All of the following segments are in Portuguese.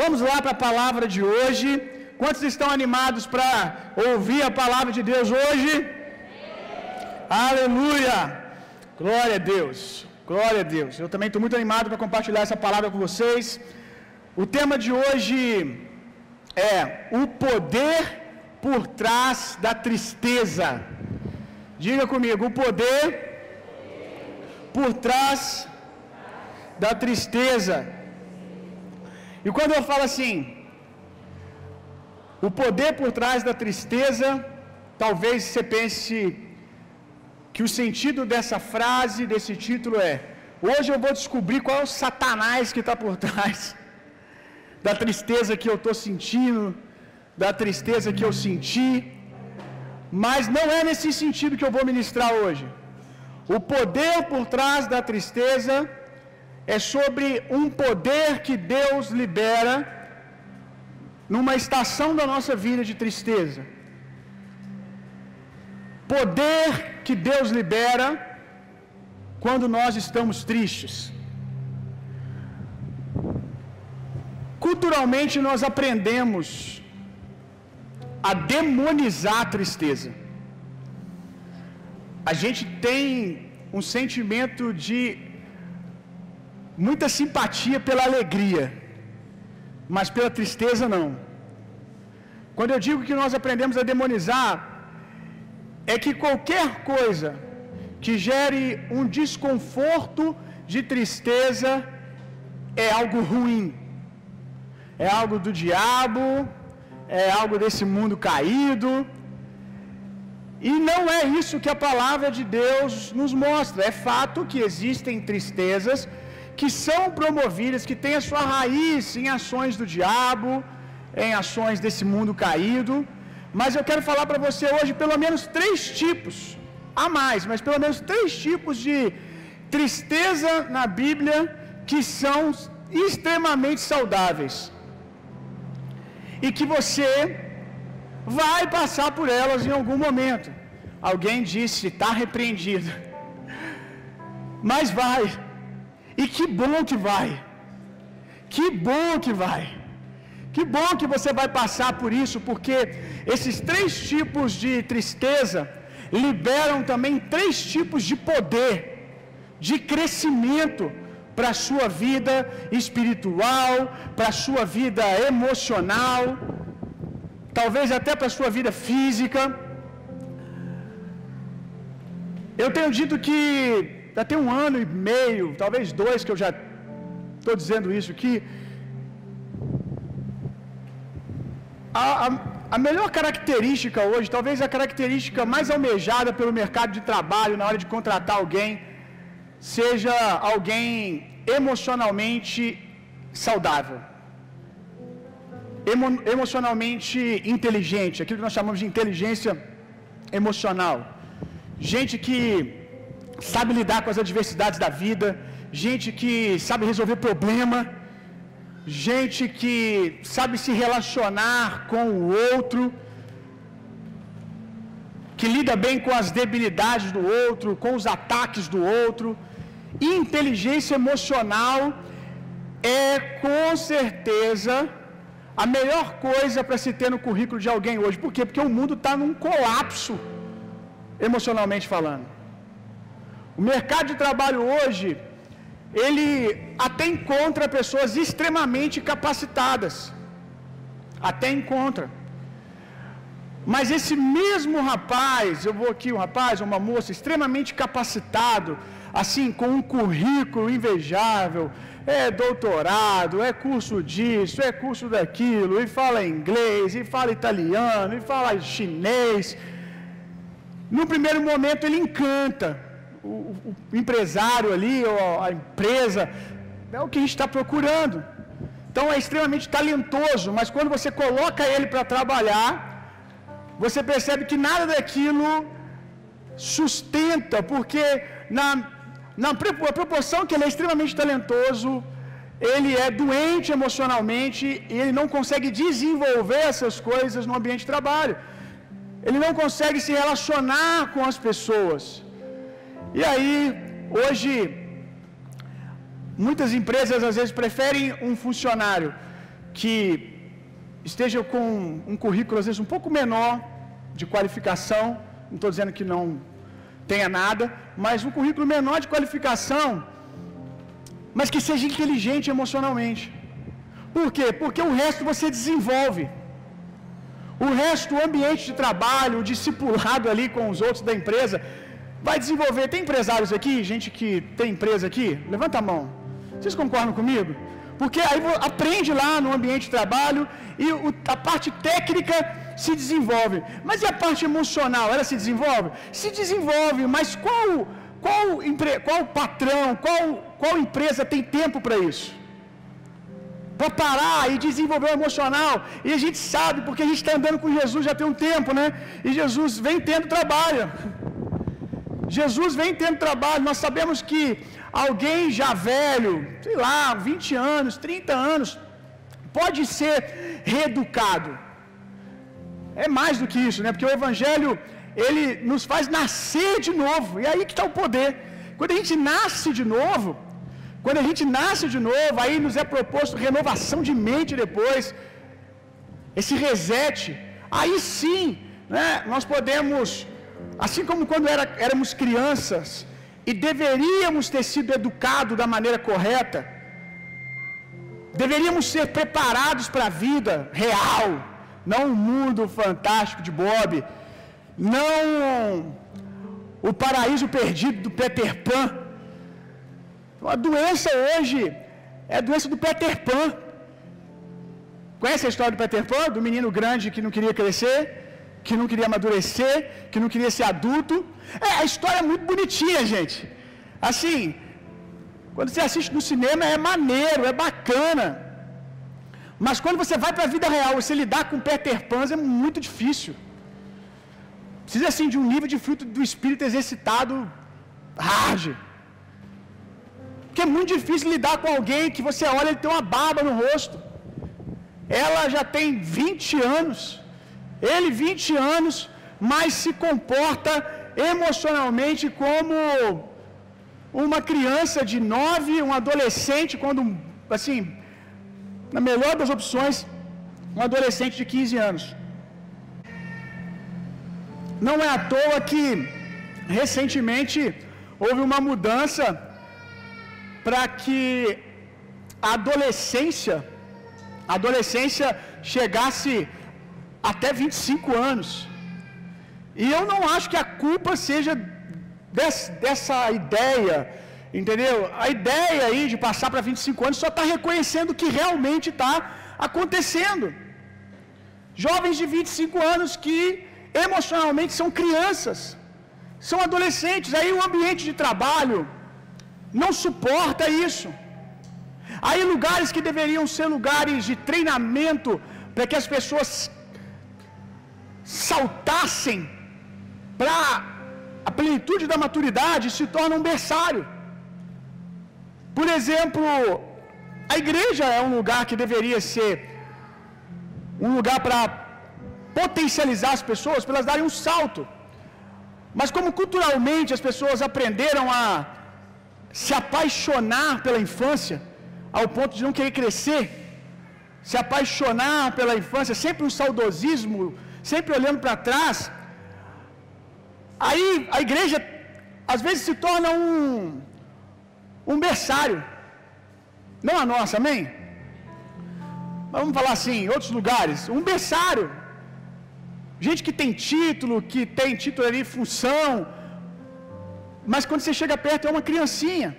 Vamos lá para a palavra de hoje. Quantos estão animados para ouvir a palavra de Deus hoje? Aleluia! Glória a Deus. Glória a Deus. Eu também estou muito animado para compartilhar essa palavra com vocês. O tema de hoje é o poder por trás da tristeza. Diga comigo, o poder por trás da tristeza. E quando eu falo assim, o poder por trás da tristeza, talvez você pense que o sentido dessa frase, desse título é: hoje eu vou descobrir qual é o Satanás que está por trás da tristeza que eu estou sentindo, da tristeza que eu senti. Mas não é nesse sentido que eu vou ministrar hoje. O poder por trás da tristeza é sobre um poder que Deus libera numa estação da nossa vida de tristeza. Poder que Deus libera quando nós estamos tristes. Culturalmente nós aprendemos a demonizar a tristeza. A gente tem um sentimento de muita simpatia pela alegria, mas pela tristeza não. Quando eu digo que nós aprendemos a demonizar, é que qualquer coisa que gere um desconforto de tristeza é algo ruim, é algo do diabo, é algo desse mundo caído. E não é isso que a palavra de Deus nos mostra. É fato que existem tristezas que são promovidas, que têm a sua raiz em ações do diabo, em ações desse mundo caído. Mas eu quero falar para você hoje pelo menos três tipos, a mais, mas pelo menos três tipos de tristeza na Bíblia que são extremamente saudáveis e que você vai passar por elas em algum momento. Alguém disse, está repreendido. Mas vai. E que bom que vai. Que bom que vai. Que bom que você vai passar por isso, porque esses três tipos de tristeza liberam também três tipos de poder, de crescimento para a sua vida espiritual, para a sua vida emocional, talvez até para a sua vida física. Eu tenho dito que já tem um ano e meio, talvez dois, que eu já estou dizendo isso, que a, a, a, melhor característica hoje, talvez a característica mais almejada pelo mercado de trabalho na hora de contratar alguém, seja alguém emocionalmente saudável, emo, emocionalmente inteligente, aquilo que nós chamamos de inteligência emocional. Gente que sabe lidar com as adversidades da vida, gente que sabe resolver problema, gente que sabe se relacionar com o outro, que lida bem com as debilidades do outro, com os ataques do outro. Inteligência emocional é com certeza a melhor coisa para se ter no currículo de alguém hoje. Por quê? Porque o mundo está num colapso, emocionalmente falando. O mercado de trabalho hoje, ele até encontra pessoas extremamente capacitadas. Até encontra. Mas esse mesmo rapaz, eu vou aqui, um rapaz, uma moça extremamente capacitado, assim, com um currículo invejável, é doutorado, é curso disso, é curso daquilo, e fala inglês, e fala italiano, e fala chinês. No primeiro momento ele encanta o, o, empresário ali, ou a empresa, é o que a gente está procurando. Então é extremamente talentoso, mas quando você coloca ele para trabalhar, você percebe que nada daquilo sustenta, porque na, na proporção que ele é extremamente talentoso, ele é doente emocionalmente e ele não consegue desenvolver essas coisas no ambiente de trabalho. Ele não consegue se relacionar com as pessoas. E aí, hoje, muitas empresas às vezes preferem um funcionário que esteja com um currículo às vezes um pouco menor de qualificação, não estou dizendo que não tenha nada, mas um currículo menor de qualificação, mas que seja inteligente emocionalmente. Por quê? Porque o resto você desenvolve. O resto, o ambiente de trabalho, o discipulado ali com os outros da empresa, vai desenvolver. Tem empresários aqui, gente que tem empresa aqui? Levanta a mão. Vocês concordam comigo? Porque aí aprende lá no ambiente de trabalho e a parte técnica se desenvolve. Mas e a parte emocional? Ela se desenvolve? Se desenvolve, mas qual, qual, qual patrão, qual, qual empresa tem tempo para isso? Para parar e desenvolver o emocional. E a gente sabe, porque a gente está andando com Jesus já tem um tempo, né? E Jesus vem tendo trabalho. Jesus vem tendo trabalho. Nós sabemos que alguém já velho, sei lá, 20 anos, 30 anos, pode ser reeducado. É mais do que isso, né? Porque o evangelho ele nos faz nascer de novo. E aí que está o poder. Quando a gente nasce de novo, quando a gente nasce de novo, aí nos é proposto renovação de mente depois, esse reset. Aí sim, né, nós podemos, assim como quando era, éramos crianças e deveríamos ter sido educados da maneira correta, deveríamos ser preparados para a vida real, não um mundo fantástico de Bob, não o paraíso perdido do Peter Pan. A doença hoje é a doença do Peter Pan. Conhece a história do Peter Pan? Do menino grande que não queria crescer, que não queria amadurecer, que não queria ser adulto. É, a história é muito bonitinha, gente. Assim, quando você assiste no cinema é maneiro, é bacana. Mas quando você vai para a vida real, você lidar com Peter Pan é muito difícil. Precisa assim de um nível de fruto do espírito exercitado hard. Porque é muito difícil lidar com alguém que você olha e tem uma barba no rosto. Ela já tem 20 anos, ele 20 anos, mas se comporta emocionalmente como uma criança de 9, um adolescente, quando, assim, na melhor das opções, um adolescente de 15 anos. Não é à toa que recentemente houve uma mudança para que a adolescência, a adolescência chegasse até 25 anos. E eu não acho que a culpa seja dessa, dessa ideia, entendeu? A ideia aí de passar para 25 anos só está reconhecendo o que realmente está acontecendo. Jovens de 25 anos que emocionalmente são crianças, são adolescentes, aí o ambiente de trabalho não suporta isso. Aí lugares que deveriam ser lugares de treinamento para que as pessoas saltassem para a plenitude da maturidade se torna um berçário. Por exemplo, a igreja é um lugar que deveria ser um lugar para potencializar as pessoas, para elas darem um salto. Mas como culturalmente as pessoas aprenderam a se apaixonar pela infância, ao ponto de não querer crescer, se apaixonar pela infância, sempre um saudosismo, sempre olhando para trás, aí a igreja às vezes se torna um, um berçário, não a nossa, amém? Mas vamos falar assim, em outros lugares, um berçário, gente que tem título, que tem título ali, função, mas quando você chega perto é uma criancinha.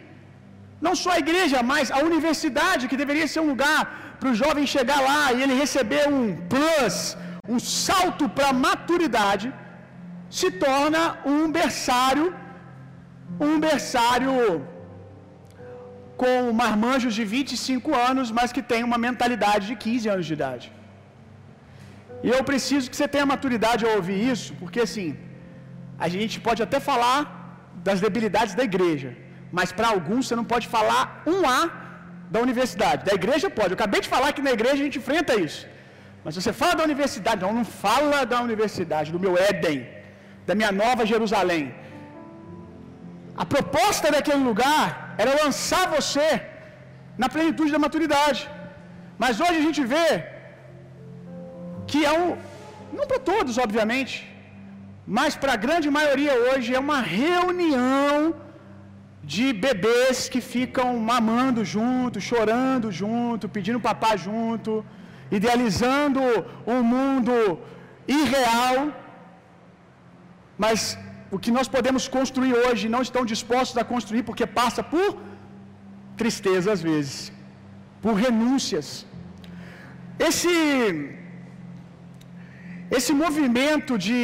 Não só a igreja, mas a universidade, que deveria ser um lugar para o jovem chegar lá e ele receber um plus, um salto para a maturidade, se torna um berçário, um berçário com marmanjos de 25 anos, mas que tem uma mentalidade de 15 anos de idade. E eu preciso que você tenha maturidade ao ouvir isso, porque assim, a gente pode até falar das debilidades da igreja, mas para alguns você não pode falar um A da universidade. Da igreja pode. Eu acabei de falar que na igreja a gente enfrenta isso. Mas você fala da universidade, não, não fala da universidade, do meu Éden, da minha nova Jerusalém. A proposta daquele lugar era lançar você na plenitude da maturidade. Mas hoje a gente vê que é um, não para todos, obviamente, mas para a grande maioria hoje é uma reunião de bebês que ficam mamando junto, chorando junto, pedindo papá junto, idealizando um mundo irreal. Mas o que nós podemos construir hoje não estão dispostos a construir porque passa por tristeza às vezes, por renúncias. Esse esse movimento de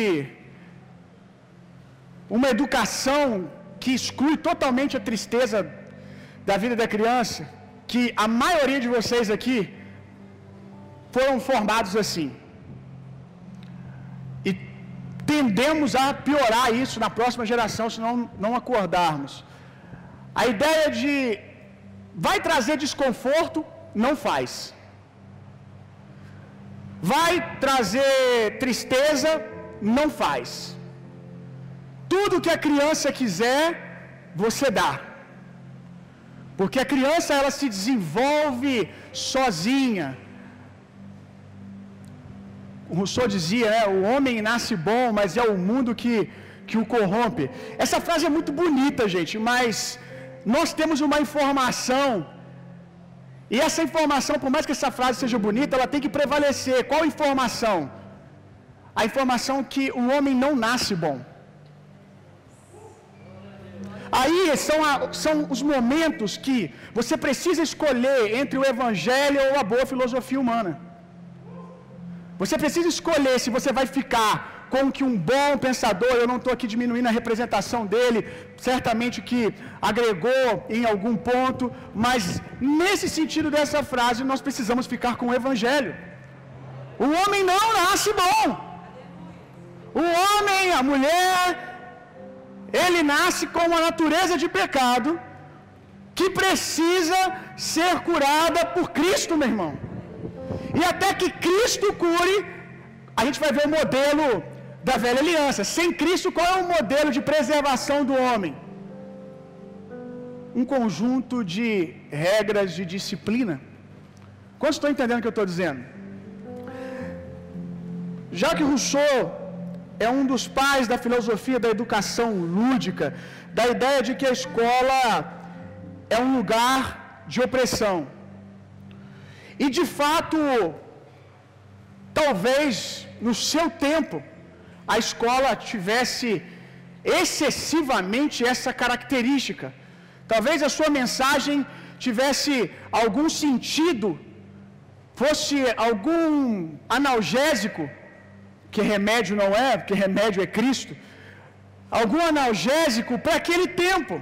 uma educação que exclui totalmente a tristeza da vida da criança, que a maioria de vocês aqui foram formados assim. E tendemos a piorar isso na próxima geração se não, não acordarmos. A ideia de vai trazer desconforto, não faz. Vai trazer tristeza, não faz. Tudo que a criança quiser, você dá. Porque a criança ela se desenvolve sozinha. Rousseau dizia, é, o homem nasce bom, mas é o mundo que, que o corrompe. Essa frase é muito bonita, gente, mas nós temos uma informação, e essa informação, por mais que essa frase seja bonita, ela tem que prevalecer. Qual informação? A informação que o homem não nasce bom. Aí são, a, são os momentos que você precisa escolher entre o evangelho ou a boa filosofia humana. Você precisa escolher se você vai ficar com que um bom pensador, eu não estou aqui diminuindo a representação dele, certamente que agregou em algum ponto, mas nesse sentido dessa frase nós precisamos ficar com o Evangelho. O homem não nasce bom. O homem, a mulher, ele nasce com uma natureza de pecado que precisa ser curada por Cristo, meu irmão. E até que Cristo cure, a gente vai ver o modelo da velha aliança. Sem Cristo, qual é o modelo de preservação do homem? Um conjunto de regras de disciplina. Quantos estão entendendo o que eu estou dizendo? Jacques Rousseau é um dos pais da filosofia da educação lúdica, da ideia de que a escola é um lugar de opressão. E de fato, talvez no seu tempo, a escola tivesse excessivamente essa característica. Talvez a sua mensagem tivesse algum sentido, fosse algum analgésico, que remédio não é, porque remédio é Cristo, algum analgésico para aquele tempo.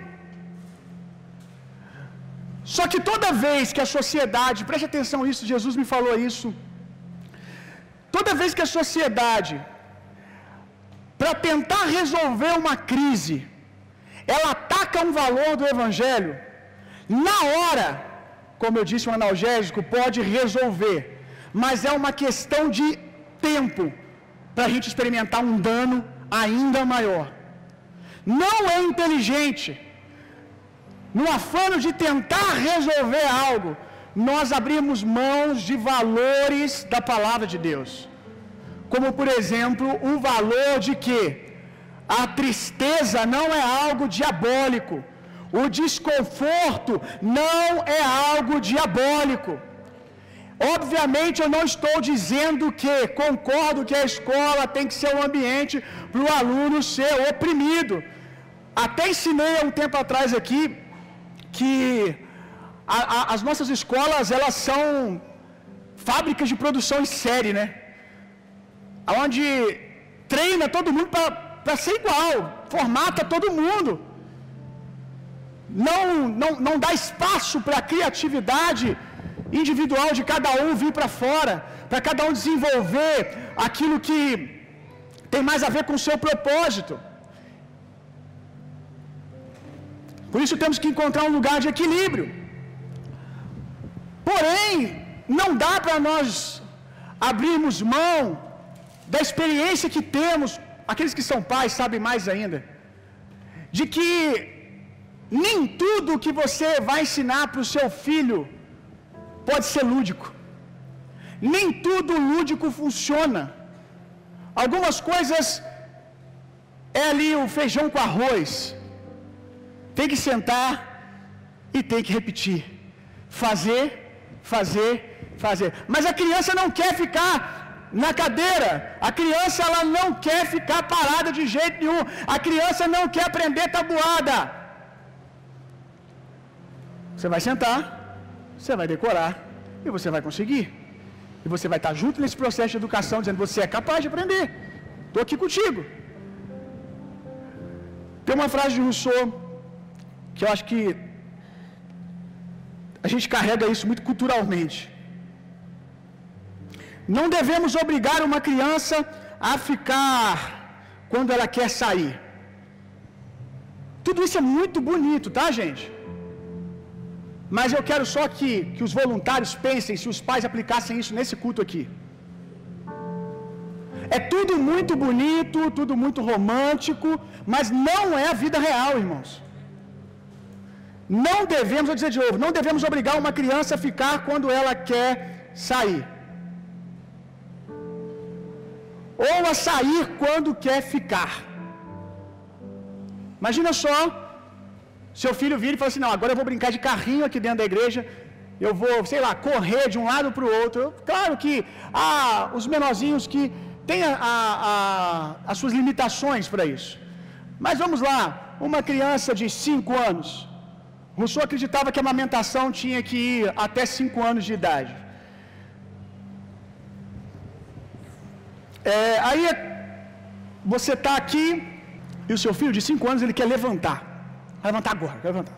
Só que toda vez que a sociedade, preste atenção nisso, Jesus me falou isso. Toda vez que a sociedade, para tentar resolver uma crise, ela ataca um valor do Evangelho, na hora, como eu disse, um analgésico pode resolver, mas é uma questão de tempo para a gente experimentar um dano ainda maior. Não é inteligente no afano de tentar resolver algo, nós abrimos mãos de valores da palavra de Deus. Como, por exemplo, o valor de que a tristeza não é algo diabólico, o desconforto não é algo diabólico. Obviamente, eu não estou dizendo que concordo que a escola tem que ser um ambiente para o aluno ser oprimido. Até ensinei há um tempo atrás aqui que a, a, as nossas escolas elas são fábricas de produção em série, né? Onde treina todo mundo para ser igual, formata todo mundo. Não, não, não dá espaço para a criatividade individual de cada um vir para fora, para cada um desenvolver aquilo que tem mais a ver com o seu propósito. Por isso temos que encontrar um lugar de equilíbrio. Porém, não dá para nós abrirmos mão da experiência que temos, aqueles que são pais sabem mais ainda, de que nem tudo que você vai ensinar para o seu filho pode ser lúdico. Nem tudo lúdico funciona. Algumas coisas é ali o feijão com arroz. Tem que sentar e tem que repetir. Fazer, fazer, fazer. Mas a criança não quer ficar na cadeira. A criança ela não quer ficar parada de jeito nenhum. A criança não quer aprender tabuada. Você vai sentar, você vai decorar e você vai conseguir. E você vai estar junto nesse processo de educação, dizendo: você é capaz de aprender. Estou aqui contigo. Tem uma frase de Rousseau que eu acho que a gente carrega isso muito culturalmente. Não devemos obrigar uma criança a ficar quando ela quer sair. Tudo isso é muito bonito, tá, gente? Mas eu quero só que, que os voluntários pensem se os pais aplicassem isso nesse culto aqui. É tudo muito bonito, tudo muito romântico, mas não é a vida real, irmãos. Não devemos, vou dizer de novo, não devemos obrigar uma criança a ficar quando ela quer sair. Ou a sair quando quer ficar. Imagina só, seu filho vira e fala assim: Não, agora eu vou brincar de carrinho aqui dentro da igreja. Eu vou, sei lá, correr de um lado para o outro. Claro que há os menorzinhos que têm a, a, a, as suas limitações para isso. Mas vamos lá, uma criança de 5 anos. Rousseau acreditava que a amamentação tinha que ir até 5 anos de idade. É, aí você está aqui e o seu filho de 5 anos ele quer levantar. Vai levantar agora, quer levantar.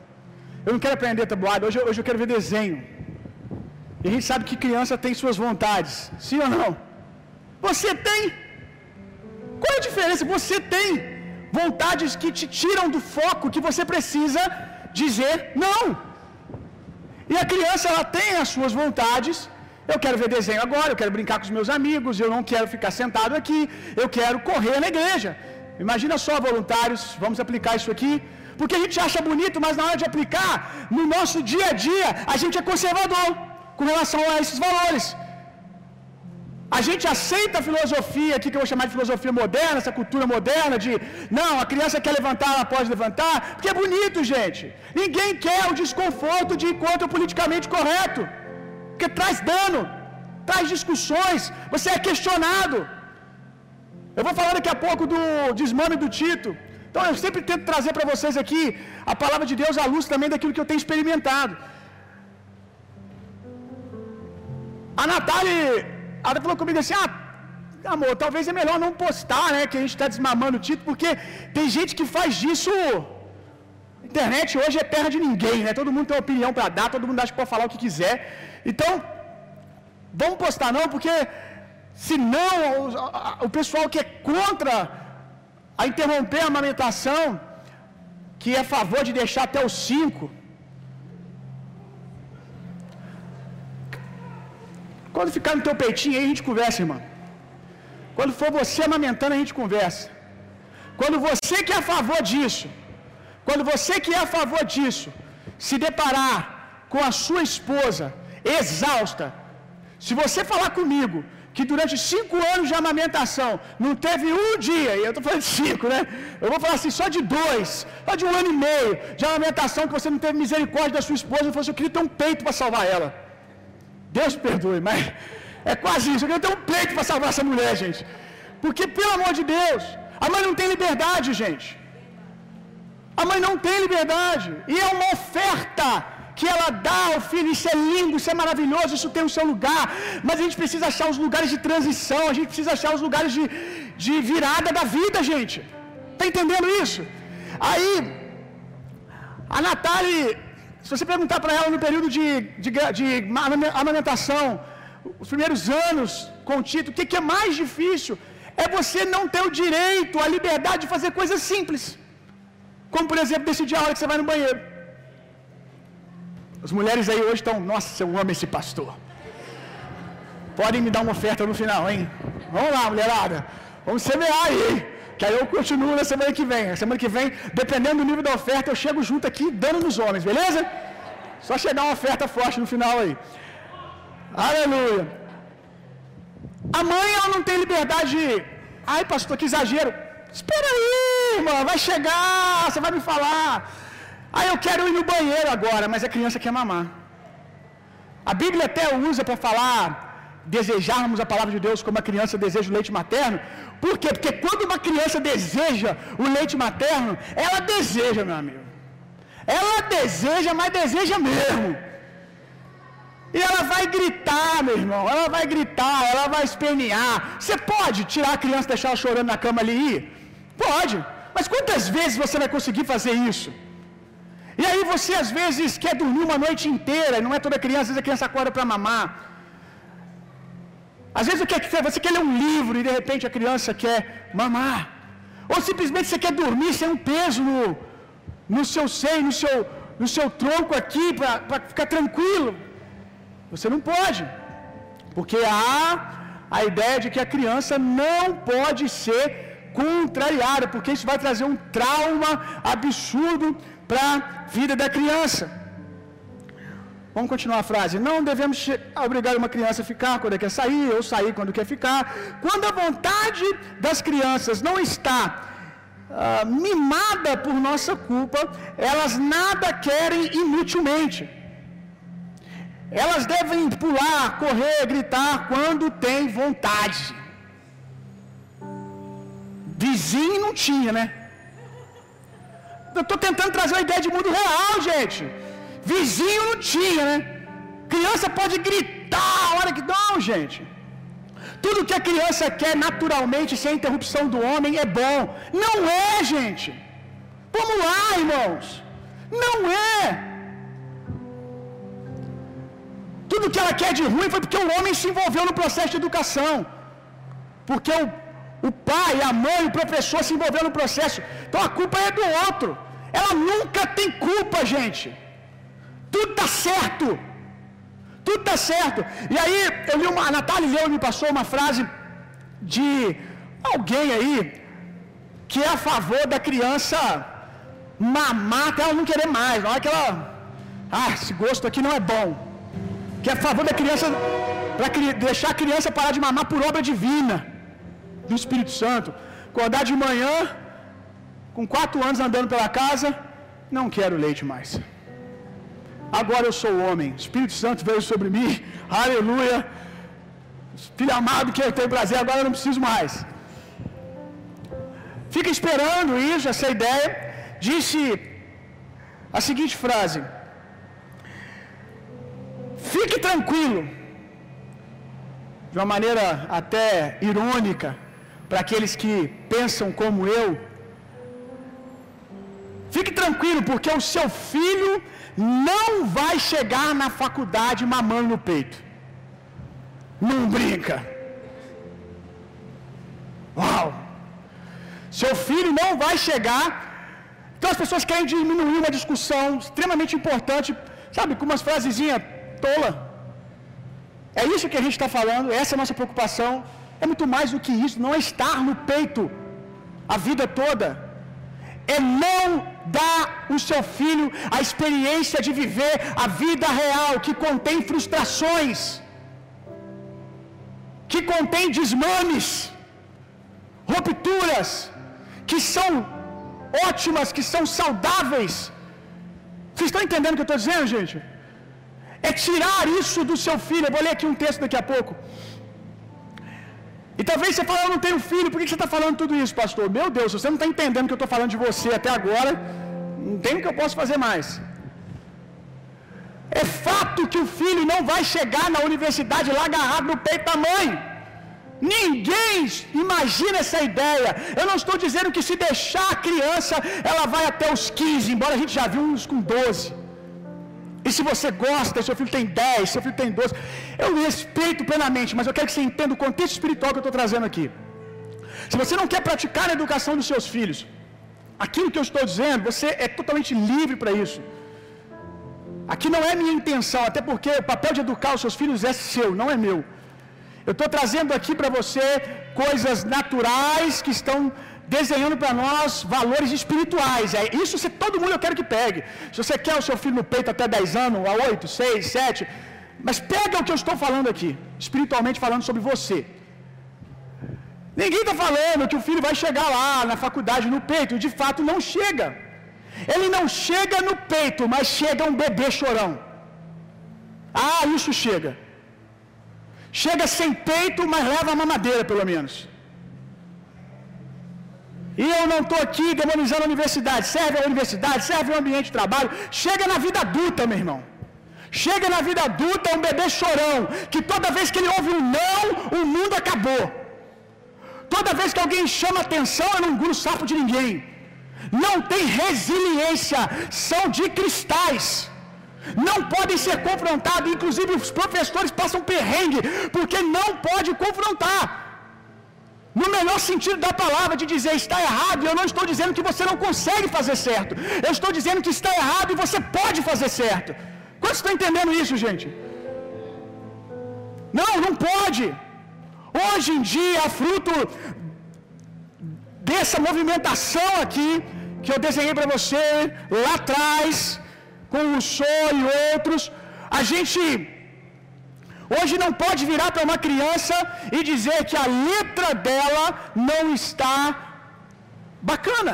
Eu não quero aprender tabuada, hoje, hoje eu quero ver desenho. E a gente sabe que criança tem suas vontades, sim ou não? Você tem. Qual é a diferença? Você tem vontades que te tiram do foco que você precisa dizer não. E a criança ela tem as suas vontades. Eu quero ver desenho agora, eu quero brincar com os meus amigos, eu não quero ficar sentado aqui, eu quero correr na igreja. Imagina só, voluntários, vamos aplicar isso aqui. Porque a gente acha bonito, mas na hora de aplicar, no nosso dia a dia, a gente é conservador com relação a esses valores. A gente aceita a filosofia aqui, que eu vou chamar de filosofia moderna, essa cultura moderna de não, a criança quer levantar, ela pode levantar, porque é bonito, gente. Ninguém quer o desconforto de encontro politicamente correto, porque traz dano, traz discussões, você é questionado. Eu vou falar daqui a pouco do desmame do Tito. Então eu sempre tento trazer para vocês aqui a palavra de Deus à luz também daquilo que eu tenho experimentado. A Natália, ela falou comigo assim: ah, amor, talvez é melhor não postar, né? Que a gente está desmamando o Tito, porque tem gente que faz disso. Internet hoje é terra de ninguém, né? Todo mundo tem opinião para dar, todo mundo acha que pode falar o que quiser. Então, vamos postar não, porque senão o, o pessoal que é contra a interromper a amamentação, que é a favor de deixar até os cinco. Quando ficar no teu peitinho aí, a gente conversa, irmão. Quando for você amamentando, a gente conversa. Quando você que é a favor disso, quando você que é a favor disso, se deparar com a sua esposa exausta, se você falar comigo que durante cinco anos de amamentação não teve um dia, e eu estou falando de cinco, né? Eu vou falar assim, só de dois, só de um ano e meio de amamentação que você não teve misericórdia da sua esposa, e falou assim, eu queria ter um peito para salvar ela. Deus perdoe, mas é quase isso. Eu queria ter um peito para salvar essa mulher, gente. Porque, pelo amor de Deus, a mãe não tem liberdade, gente. A mãe não tem liberdade. E é uma oferta que ela dá ao filho. Isso é lindo, isso é maravilhoso, isso tem o seu lugar. Mas a gente precisa achar os lugares de transição, a gente precisa achar os lugares de, de virada da vida, gente. Está entendendo isso? Aí, a Natália, se você perguntar para ela no período de, de, de amamentação, os primeiros anos com o Tito, o que, que é mais difícil? É você não ter o direito, a liberdade de fazer coisas simples. Como, por exemplo, decidir a hora que você vai no banheiro. As mulheres aí hoje estão, nossa, eu amo esse pastor. Podem me dar uma oferta no final, hein? Vamos lá, mulherada. Vamos semear aí, hein? Que aí eu continuo na semana que vem. Na semana que vem, dependendo do nível da oferta, eu chego junto aqui dando nos homens, beleza? Só chegar uma oferta forte no final aí. Aleluia. A mãe ela não tem liberdade de, ai pastor, que exagero. Espera aí, irmã, vai chegar, você vai me falar. Ah, eu quero ir no banheiro agora, mas a criança quer mamar. A Bíblia até usa para falar, desejarmos a palavra de Deus como a criança deseja o leite materno. Por quê? Porque quando uma criança deseja o leite materno, ela deseja, meu amigo. Ela deseja, mas deseja mesmo. E ela vai gritar, meu irmão. Ela vai gritar, ela vai espernear. Você pode tirar a criança, deixar ela chorando na cama ali e ir? Pode. Mas quantas vezes você vai conseguir fazer isso? E aí você às vezes quer dormir uma noite inteira, não é toda criança, às vezes a criança acorda para mamar. Às vezes você quer ler um livro e de repente a criança quer mamar. Ou simplesmente você quer dormir sem um peso no, no seu seio, no seu, no seu tronco aqui, para ficar tranquilo. Você não pode. Porque há a ideia de que a criança não pode ser contrariada, porque isso vai trazer um trauma absurdo para a vida da criança. Vamos continuar a frase. Não devemos obrigar uma criança a ficar quando quer sair, ou sair quando quer ficar. Quando a vontade das crianças não está uh, mimada por nossa culpa, elas nada querem inutilmente. Elas devem pular, correr, gritar quando têm vontade. Vizinho não tinha, né? Eu estou tentando trazer uma ideia de mundo real, gente. Vizinho não tinha, né? Criança pode gritar a hora que. Não, gente. Tudo que a criança quer naturalmente, sem interrupção do homem, é bom. Não é, gente. Vamos lá, irmãos. Não é. Tudo que ela quer de ruim foi porque o homem se envolveu no processo de educação. Porque o, o pai, a mãe, o professor se envolveu no processo. Então a culpa é do outro. Ela nunca tem culpa, gente. Tudo está certo. Tudo está certo. E aí, eu li uma. A Natália Leu me passou uma frase de alguém aí que é a favor da criança mamar até ela não querer mais. Não é que ela. Ah, esse gosto aqui não é bom. Que é a favor da criança. Para deixar a criança parar de mamar por obra divina do Espírito Santo. Acordar de manhã, com quatro anos andando pela casa, não quero leite mais. Agora eu sou homem. O Espírito Santo veio sobre mim. Aleluia. Filho amado que eu tenho prazer, agora eu não preciso mais. Fica esperando isso, essa ideia. Disse a seguinte frase: Fique tranquilo, de uma maneira até irônica, para aqueles que pensam como eu. Fique tranquilo, porque o seu filho não vai chegar na faculdade mamando no peito. Não brinca. Uau! Seu filho não vai chegar. Então as pessoas querem diminuir uma discussão extremamente importante, sabe, com umas frasezinhas tola. É isso que a gente está falando, essa é a nossa preocupação. É muito mais do que isso, não é estar no peito a vida toda. É não dar o seu filho a experiência de viver a vida real, que contém frustrações, que contém desmames, rupturas, que são ótimas, que são saudáveis. Vocês estão entendendo o que eu estou dizendo, gente? É tirar isso do seu filho. Eu vou ler aqui um texto daqui a pouco. E talvez você fale, eu não tenho filho, por que você está falando tudo isso, pastor? Meu Deus, você não está entendendo que eu estou falando de você até agora, não tem o que eu posso fazer mais. É fato que o filho não vai chegar na universidade lá agarrado no peito da mãe. Ninguém imagina essa ideia. Eu não estou dizendo que se deixar a criança, ela vai até os 15, embora a gente já viu uns com 12. E se você gosta, seu filho tem 10, seu filho tem 12, eu respeito plenamente, mas eu quero que você entenda o contexto espiritual que eu estou trazendo aqui. Se você não quer praticar a educação dos seus filhos, aquilo que eu estou dizendo, você é totalmente livre para isso. Aqui não é minha intenção, até porque o papel de educar os seus filhos é seu, não é meu. Eu estou trazendo aqui para você coisas naturais que estão desenhando para nós valores espirituais. É isso se todo mundo eu quero que pegue. Se você quer o seu filho no peito até 10 anos, a 8, 6, 7, mas pega o que eu estou falando aqui, espiritualmente falando sobre você. Ninguém está falando que o filho vai chegar lá na faculdade no peito, de fato não chega. Ele não chega no peito, mas chega um bebê chorão. Ah, isso chega. Chega sem peito, mas leva a mamadeira, pelo menos. E eu não estou aqui demonizando a universidade. Serve a universidade, serve o ambiente de trabalho. Chega na vida adulta, meu irmão. Chega na vida adulta um bebê chorão, que toda vez que ele ouve um não, o mundo acabou. Toda vez que alguém chama atenção, eu não engulo sapo de ninguém. Não tem resiliência, são de cristais. Não podem ser confrontados, inclusive os professores passam perrengue, porque não pode confrontar. No melhor sentido da palavra, de dizer está errado, eu não estou dizendo que você não consegue fazer certo. Eu estou dizendo que está errado e você pode fazer certo. Quantos estão entendendo isso, gente? Não, não pode. Hoje em dia, fruto dessa movimentação aqui, que eu desenhei para você lá atrás, com o Sol e outros, a gente hoje não pode virar para uma criança e dizer que a letra dela não está bacana.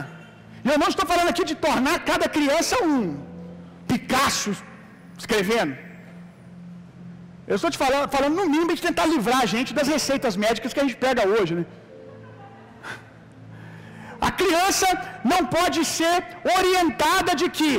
Eu não estou falando aqui de tornar cada criança um Picasso escrevendo. Eu estou te falando, falando no mínimo de tentar livrar a gente das receitas médicas que a gente pega hoje, né? A criança não pode ser orientada de que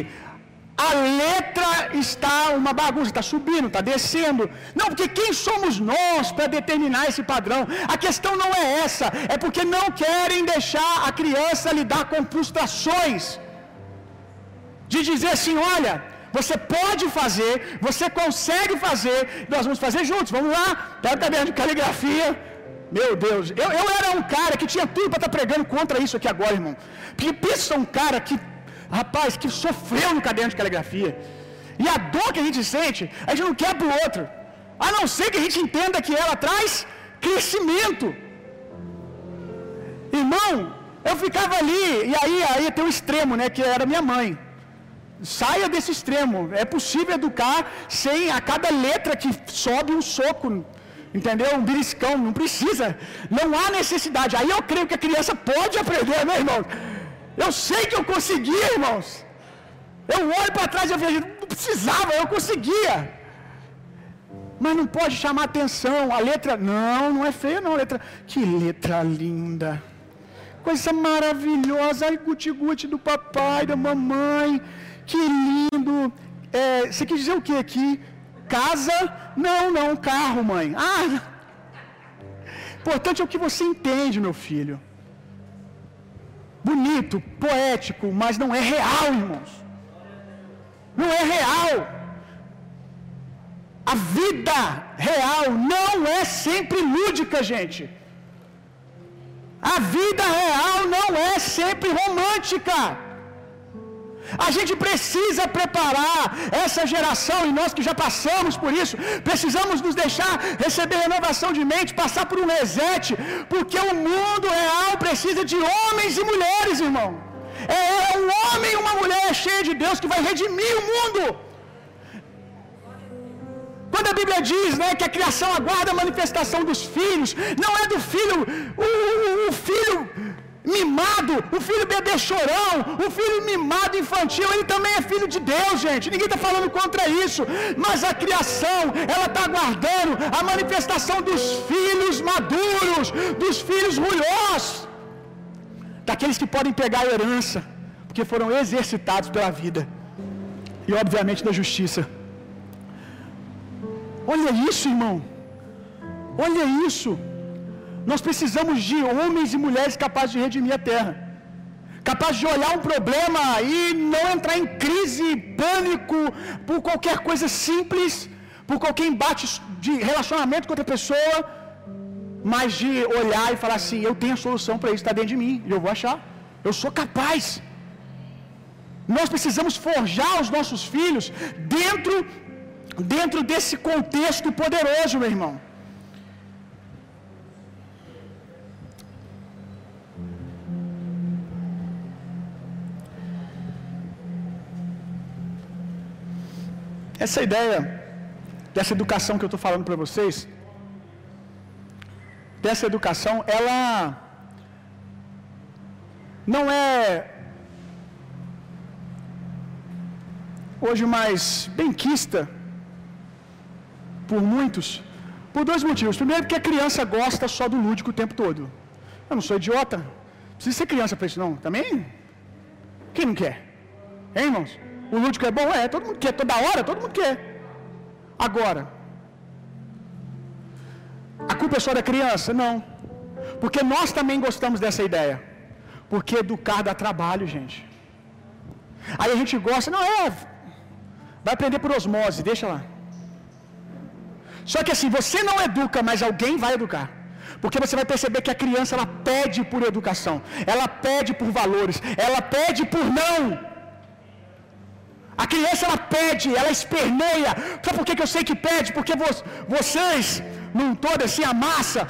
a letra está uma bagunça, está subindo, está descendo. Não, porque quem somos nós para determinar esse padrão? A questão não é essa, é porque não querem deixar a criança lidar com frustrações. De dizer assim: olha, você pode fazer, você consegue fazer, nós vamos fazer juntos, vamos lá, pega o caderno de caligrafia. Meu Deus, eu, eu era um cara que tinha tudo para estar tá pregando contra isso aqui agora, irmão. Porque pensa um cara que, rapaz, que sofreu no caderno de caligrafia. E a dor que a gente sente, a gente não quer pro outro. A não ser que a gente entenda que ela traz crescimento. Irmão, eu ficava ali, e aí, aí tem um extremo, né, que era minha mãe. Saia desse extremo. É possível educar sem a cada letra que sobe um soco, entendeu? Um beliscão. Não precisa. Não há necessidade. Aí eu creio que a criança pode aprender, né, irmão? Eu sei que eu conseguia, irmãos. Eu olho para trás e vejo, não precisava, eu conseguia. Mas não pode chamar atenção. A letra, não, não é feia, não. Letra, que letra linda. Coisa maravilhosa. Ai, guti-guti do papai, da mamãe. Que lindo. É, você quis dizer o que aqui? Casa? Não, não, carro, mãe. Ah, importante é o que você entende, meu filho. Bonito, poético, mas não é real, irmãos. Não é real. A vida real não é sempre lúdica, gente. A vida real não é sempre romântica. A gente precisa preparar essa geração, e nós que já passamos por isso, precisamos nos deixar receber renovação de mente, passar por um reset, porque o mundo real precisa de homens e mulheres, irmão. É, é um homem e uma mulher cheia de Deus que vai redimir o mundo. Quando a Bíblia diz né, que a criação aguarda a manifestação dos filhos, não é do filho, o, o, o filho mimado, o filho bebê chorão, o filho mimado infantil, ele também é filho de Deus, gente. Ninguém está falando contra isso, mas a criação, ela está aguardando a manifestação dos filhos maduros, dos filhos ruiós, daqueles que podem pegar a herança, porque foram exercitados pela vida e, obviamente, da justiça. Olha isso, irmão. Olha isso. Nós precisamos de homens e mulheres capazes de redimir a terra. Capazes de olhar um problema e não entrar em crise, pânico, por qualquer coisa simples, por qualquer embate de relacionamento com outra pessoa, mas de olhar e falar assim: eu tenho a solução para isso, está dentro de mim, e eu vou achar. Eu sou capaz. Nós precisamos forjar os nossos filhos dentro, dentro desse contexto poderoso, meu irmão. Essa ideia dessa educação que eu estou falando para vocês dessa educação, ela não é hoje mais benquista por muitos, por dois motivos. Primeiro, porque a criança gosta só do lúdico o tempo todo. Eu não sou idiota. Precisa ser criança para isso, não. Também? Quem não quer? Hein, irmãos? O lúdico é bom? É, todo mundo quer. Toda hora, todo mundo quer. Agora, a culpa é só da criança? Não. Porque nós também gostamos dessa ideia. Porque educar dá trabalho, gente. Aí a gente gosta, não é. Vai aprender por osmose, deixa lá. Só que assim, você não educa, mas alguém vai educar. Porque você vai perceber que a criança ela pede por educação, ela pede por valores, ela pede por não. A criança ela pede, ela esperneia. Sabe por que, que eu sei que pede? Porque vocês, num todo assim, a massa,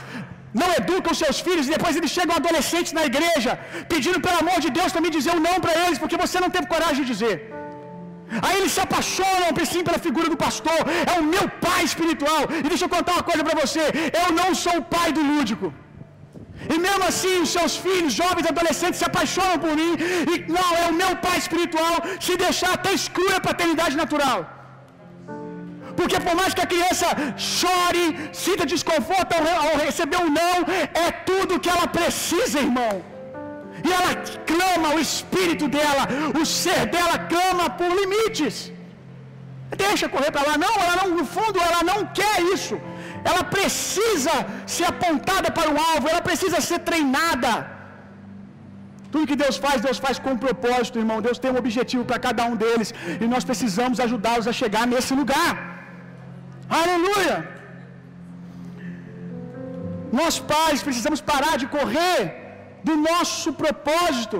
não educam seus filhos e depois eles chegam adolescentes na igreja pedindo pelo amor de Deus me dizer um não para eles, porque você não teve coragem de dizer. Aí eles se apaixonam sim pela figura do pastor, é o meu pai espiritual. E deixa eu contar uma coisa para você: eu não sou o pai do lúdico. E mesmo assim, os seus filhos, jovens, adolescentes se apaixonam por mim. E não, é o meu pai espiritual. Se deixar, até exclui a paternidade natural. Porque por mais que a criança chore, sinta desconforto ao receber um não, é tudo que ela precisa, irmão. E ela clama, o espírito dela, o ser dela clama por limites. Deixa correr para lá. Não, ela não, no fundo, ela não quer isso. Ela precisa ser apontada para o alvo, ela precisa ser treinada. Tudo que Deus faz, Deus faz com um propósito, irmão. Deus tem um objetivo para cada um deles. E nós precisamos ajudá-los a chegar nesse lugar. Aleluia! Nós pais precisamos parar de correr do nosso propósito.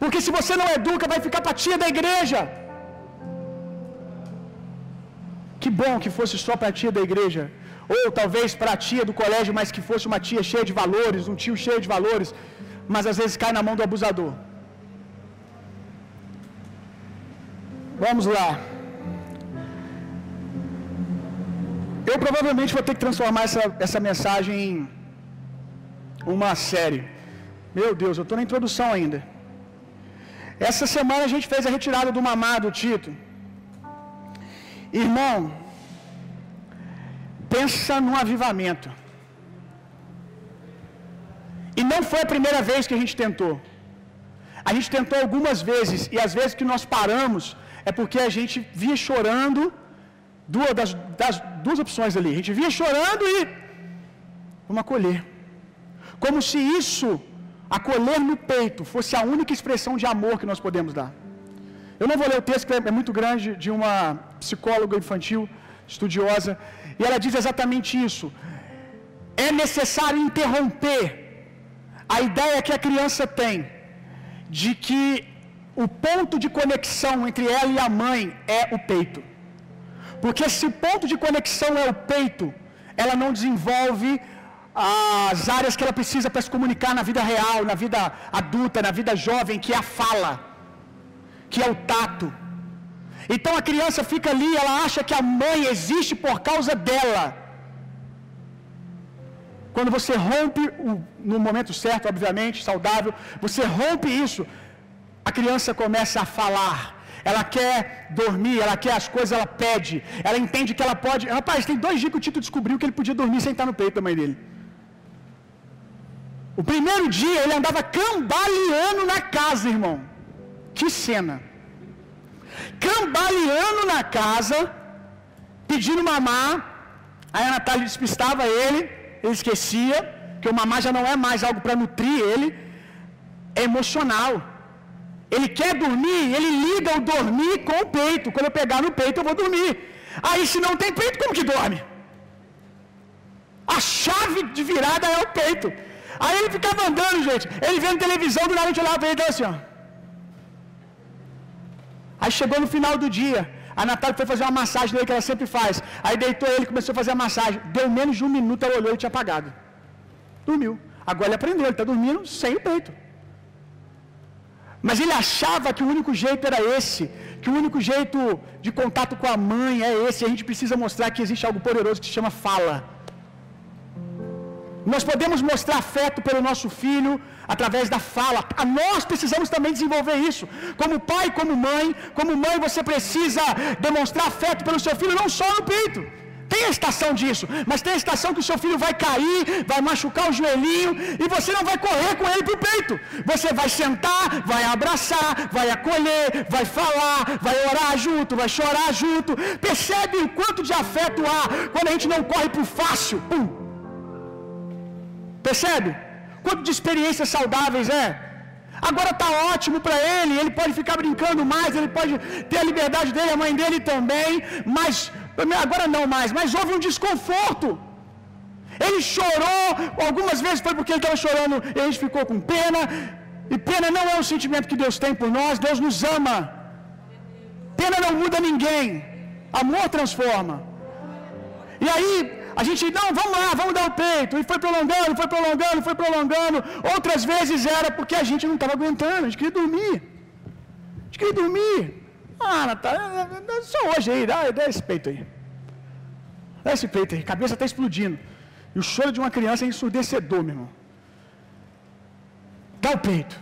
Porque se você não educa, vai ficar para tia da igreja. Que bom que fosse só para a tia da igreja. Ou talvez para a tia do colégio, mas que fosse uma tia cheia de valores, um tio cheio de valores. Mas às vezes cai na mão do abusador. Vamos lá. Eu provavelmente vou ter que transformar essa, essa mensagem em uma série. Meu Deus, eu estou na introdução ainda. Essa semana a gente fez a retirada do mamado, Tito. Irmão, pensa num avivamento. E não foi a primeira vez que a gente tentou. A gente tentou algumas vezes, e às vezes que nós paramos é porque a gente via chorando, duas, das, das duas opções ali. A gente via chorando e vamos acolher. Como se isso, acolher no peito, fosse a única expressão de amor que nós podemos dar. Eu não vou ler o texto, que é muito grande, de uma psicóloga infantil, estudiosa, e ela diz exatamente isso. É necessário interromper a ideia que a criança tem de que o ponto de conexão entre ela e a mãe é o peito. Porque se o ponto de conexão é o peito, ela não desenvolve as áreas que ela precisa para se comunicar na vida real, na vida adulta, na vida jovem, que é a fala, que é o tato. Então a criança fica ali, ela acha que a mãe existe por causa dela. Quando você rompe, no momento certo, obviamente, saudável, você rompe isso, a criança começa a falar. Ela quer dormir, ela quer as coisas, ela pede. Ela entende que ela pode. Rapaz, tem dois dias que o Tito descobriu que ele podia dormir sem estar no peito da mãe dele. O primeiro dia ele andava cambaleando na casa, irmão. Que cena. Cambaleando na casa, pedindo mamar. Aí a Natália despistava ele, ele esquecia, que o mamar já não é mais algo para nutrir ele. É emocional. Ele quer dormir, ele liga o dormir com o peito. Quando eu pegar no peito, eu vou dormir. Aí, se não tem peito, como que dorme? A chave de virada é o peito. Aí ele ficava andando, gente. Ele vendo televisão, do nada a gente olhava para ele e assim, ó. Aí chegou no final do dia. A Natália foi fazer uma massagem dele que ela sempre faz. Aí deitou ele, começou a fazer a massagem. Deu menos de um minuto, ela olhou e tinha apagado. Dormiu. Agora ele aprendeu, ele está dormindo sem o peito. Mas ele achava que o único jeito era esse, que o único jeito de contato com a mãe é esse. A gente precisa mostrar que existe algo poderoso que se chama fala. Nós podemos mostrar afeto pelo nosso filho através da fala. Nós precisamos também desenvolver isso. Como pai, como mãe, como mãe você precisa demonstrar afeto pelo seu filho não só no peito. Tem a estação disso, mas tem a estação que o seu filho vai cair, vai machucar o joelhinho e você não vai correr com ele para o peito. Você vai sentar, vai abraçar, vai acolher, vai falar, vai orar junto, vai chorar junto. Percebe o quanto de afeto há quando a gente não corre para o fácil. Pum. Percebe? Quanto de experiências saudáveis é? Agora está ótimo para ele, ele pode ficar brincando mais, ele pode ter a liberdade dele, a mãe dele também, mas agora não mais, mas houve um desconforto. Ele chorou, algumas vezes foi porque ele estava chorando e a gente ficou com pena. E pena não é um sentimento que Deus tem por nós, Deus nos ama. Pena não muda ninguém, amor transforma. E aí, a gente, não, vamos lá, vamos dar o peito. E foi prolongando, foi prolongando, foi prolongando. Outras vezes era porque a gente não estava aguentando, a gente queria dormir. A gente queria dormir. Ah, Natália, só hoje aí, dá, dá esse peito aí. Dá esse peito aí, cabeça está explodindo. E o choro de uma criança é ensurdecedor, meu irmão. Dá o peito.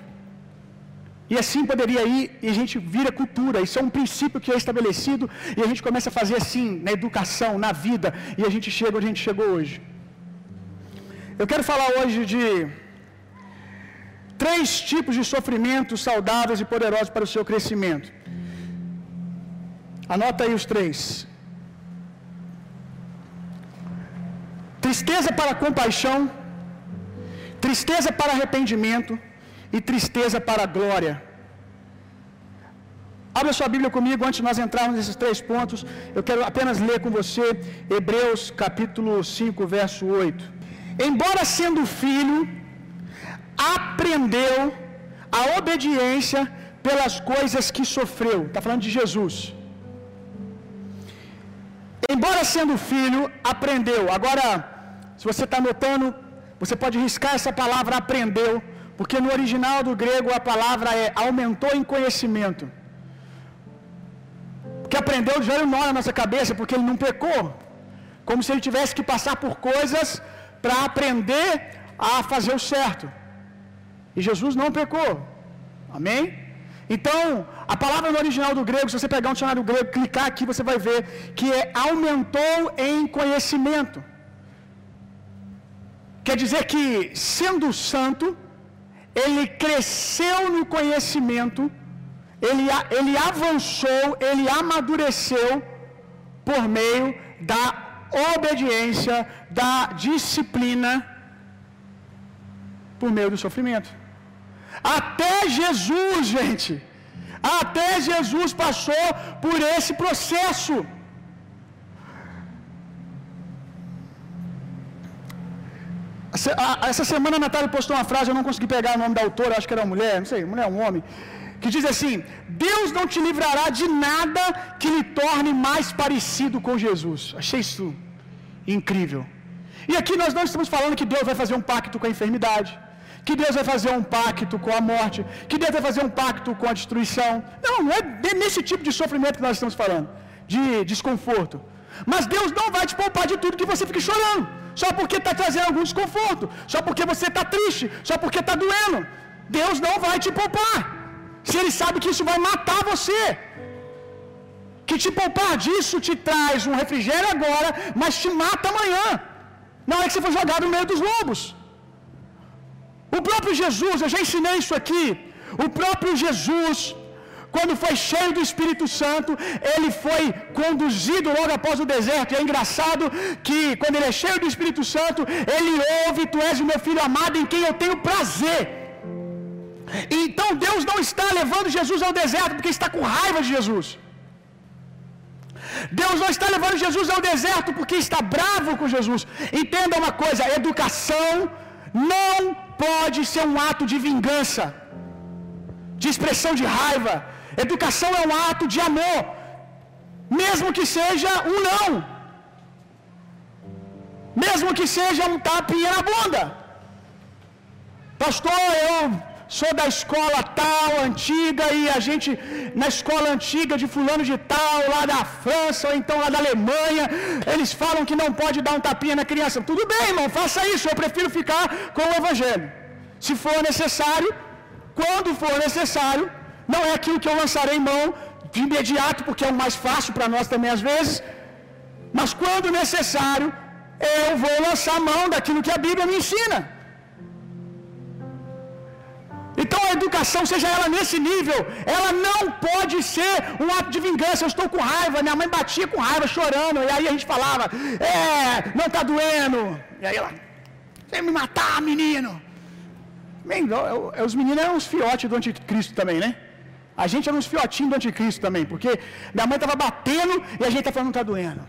E assim poderia ir, e a gente vira cultura. Isso é um princípio que é estabelecido, e a gente começa a fazer assim, na educação, na vida, e a gente chega onde a gente chegou hoje. Eu quero falar hoje de três tipos de sofrimentos saudáveis e poderosos para o seu crescimento. Anota aí os três. Tristeza para compaixão, tristeza para arrependimento e tristeza para a glória. Abra sua Bíblia comigo antes de nós entrarmos nesses três pontos. Eu quero apenas ler com você Hebreus capítulo 5, verso 8. Embora sendo filho, aprendeu a obediência pelas coisas que sofreu. Está falando de Jesus. Embora sendo filho, aprendeu. Agora, se você está notando, você pode riscar essa palavra aprendeu, porque no original do grego a palavra é aumentou em conhecimento. Porque aprendeu já nó na nossa cabeça, porque ele não pecou. Como se ele tivesse que passar por coisas para aprender a fazer o certo. E Jesus não pecou. Amém? Então, a palavra no original do grego, se você pegar um dicionário grego, clicar aqui, você vai ver que é aumentou em conhecimento. Quer dizer que, sendo santo, ele cresceu no conhecimento, ele, ele avançou, ele amadureceu por meio da obediência, da disciplina, por meio do sofrimento. Até Jesus, gente, até Jesus passou por esse processo. Essa semana a Natália postou uma frase, eu não consegui pegar o nome da autora, acho que era uma mulher, não sei, mulher, um homem, que diz assim: Deus não te livrará de nada que lhe torne mais parecido com Jesus. Achei isso incrível. E aqui nós não estamos falando que Deus vai fazer um pacto com a enfermidade, que Deus vai fazer um pacto com a morte, que Deus vai fazer um pacto com a destruição. Não, não é nesse tipo de sofrimento que nós estamos falando, de desconforto. Mas Deus não vai te poupar de tudo que você fique chorando, só porque está trazendo algum desconforto, só porque você está triste, só porque está doendo. Deus não vai te poupar, se Ele sabe que isso vai matar você. Que te poupar disso te traz um refrigério agora, mas te mata amanhã, na hora que você for jogado no meio dos lobos. O próprio Jesus, eu já ensinei isso aqui. O próprio Jesus, quando foi cheio do Espírito Santo, ele foi conduzido logo após o deserto. E é engraçado que quando ele é cheio do Espírito Santo, ele ouve: Tu és o meu filho amado em quem eu tenho prazer. Então Deus não está levando Jesus ao deserto porque está com raiva de Jesus. Deus não está levando Jesus ao deserto porque está bravo com Jesus. Entenda uma coisa: educação não pode ser um ato de vingança, de expressão de raiva. Educação é um ato de amor, mesmo que seja um não, mesmo que seja um tapinha na bunda. Pastor, eu sou da escola tal, antiga, e a gente, na escola antiga de fulano de tal, lá da França, ou então lá da Alemanha, eles falam que não pode dar um tapinha na criança. Tudo bem, irmão, faça isso, eu prefiro ficar com o Evangelho. Se for necessário, quando for necessário, não é aquilo que eu lançarei mão de imediato, porque é o mais fácil para nós também às vezes, mas quando necessário, eu vou lançar mão daquilo que a Bíblia me ensina. Então a educação, seja ela nesse nível, ela não pode ser um ato de vingança. Eu estou com raiva, minha mãe batia com raiva, chorando, e aí a gente falava, é, não está doendo. E aí ela, você me matar, menino. Bem, os meninos eram uns fiotes do anticristo também, né? A gente era uns fiotinhos do anticristo também, porque minha mãe estava batendo e a gente estava falando, não está doendo.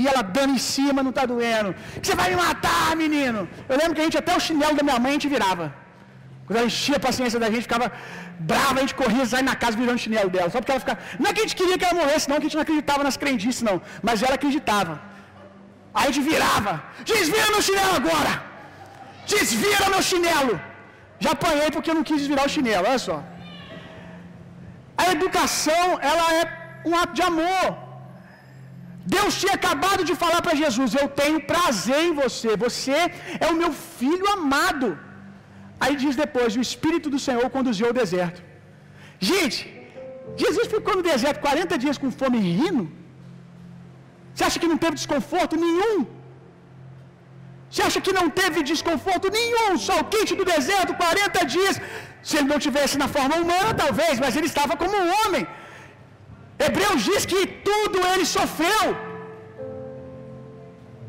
E ela dando em cima, não está doendo. Você vai me matar, menino. Eu lembro que a gente, até o chinelo da minha mãe, a gente virava. Quando ela enchia a paciência da gente, ficava brava, a gente corria, sair na casa virando o chinelo dela. Só porque ela ficava. Não é que a gente queria que ela morresse, não, que a gente não acreditava nas crendices, não. Mas ela acreditava. Aí a gente virava. Desvira meu chinelo agora! Desvira meu chinelo! Já apanhei porque eu não quis desvirar o chinelo, olha só. A educação, ela é um ato de amor. Deus tinha acabado de falar para Jesus: Eu tenho prazer em você, você é o meu filho amado. Aí diz depois: O Espírito do Senhor conduziu ao deserto. Gente, Jesus ficou no deserto 40 dias com fome e rindo. Você acha que não teve desconforto nenhum? Você acha que não teve desconforto nenhum? Sol quente do deserto, 40 dias. Se ele não tivesse na forma humana, talvez, mas ele estava como um homem. Hebreus diz que tudo ele sofreu.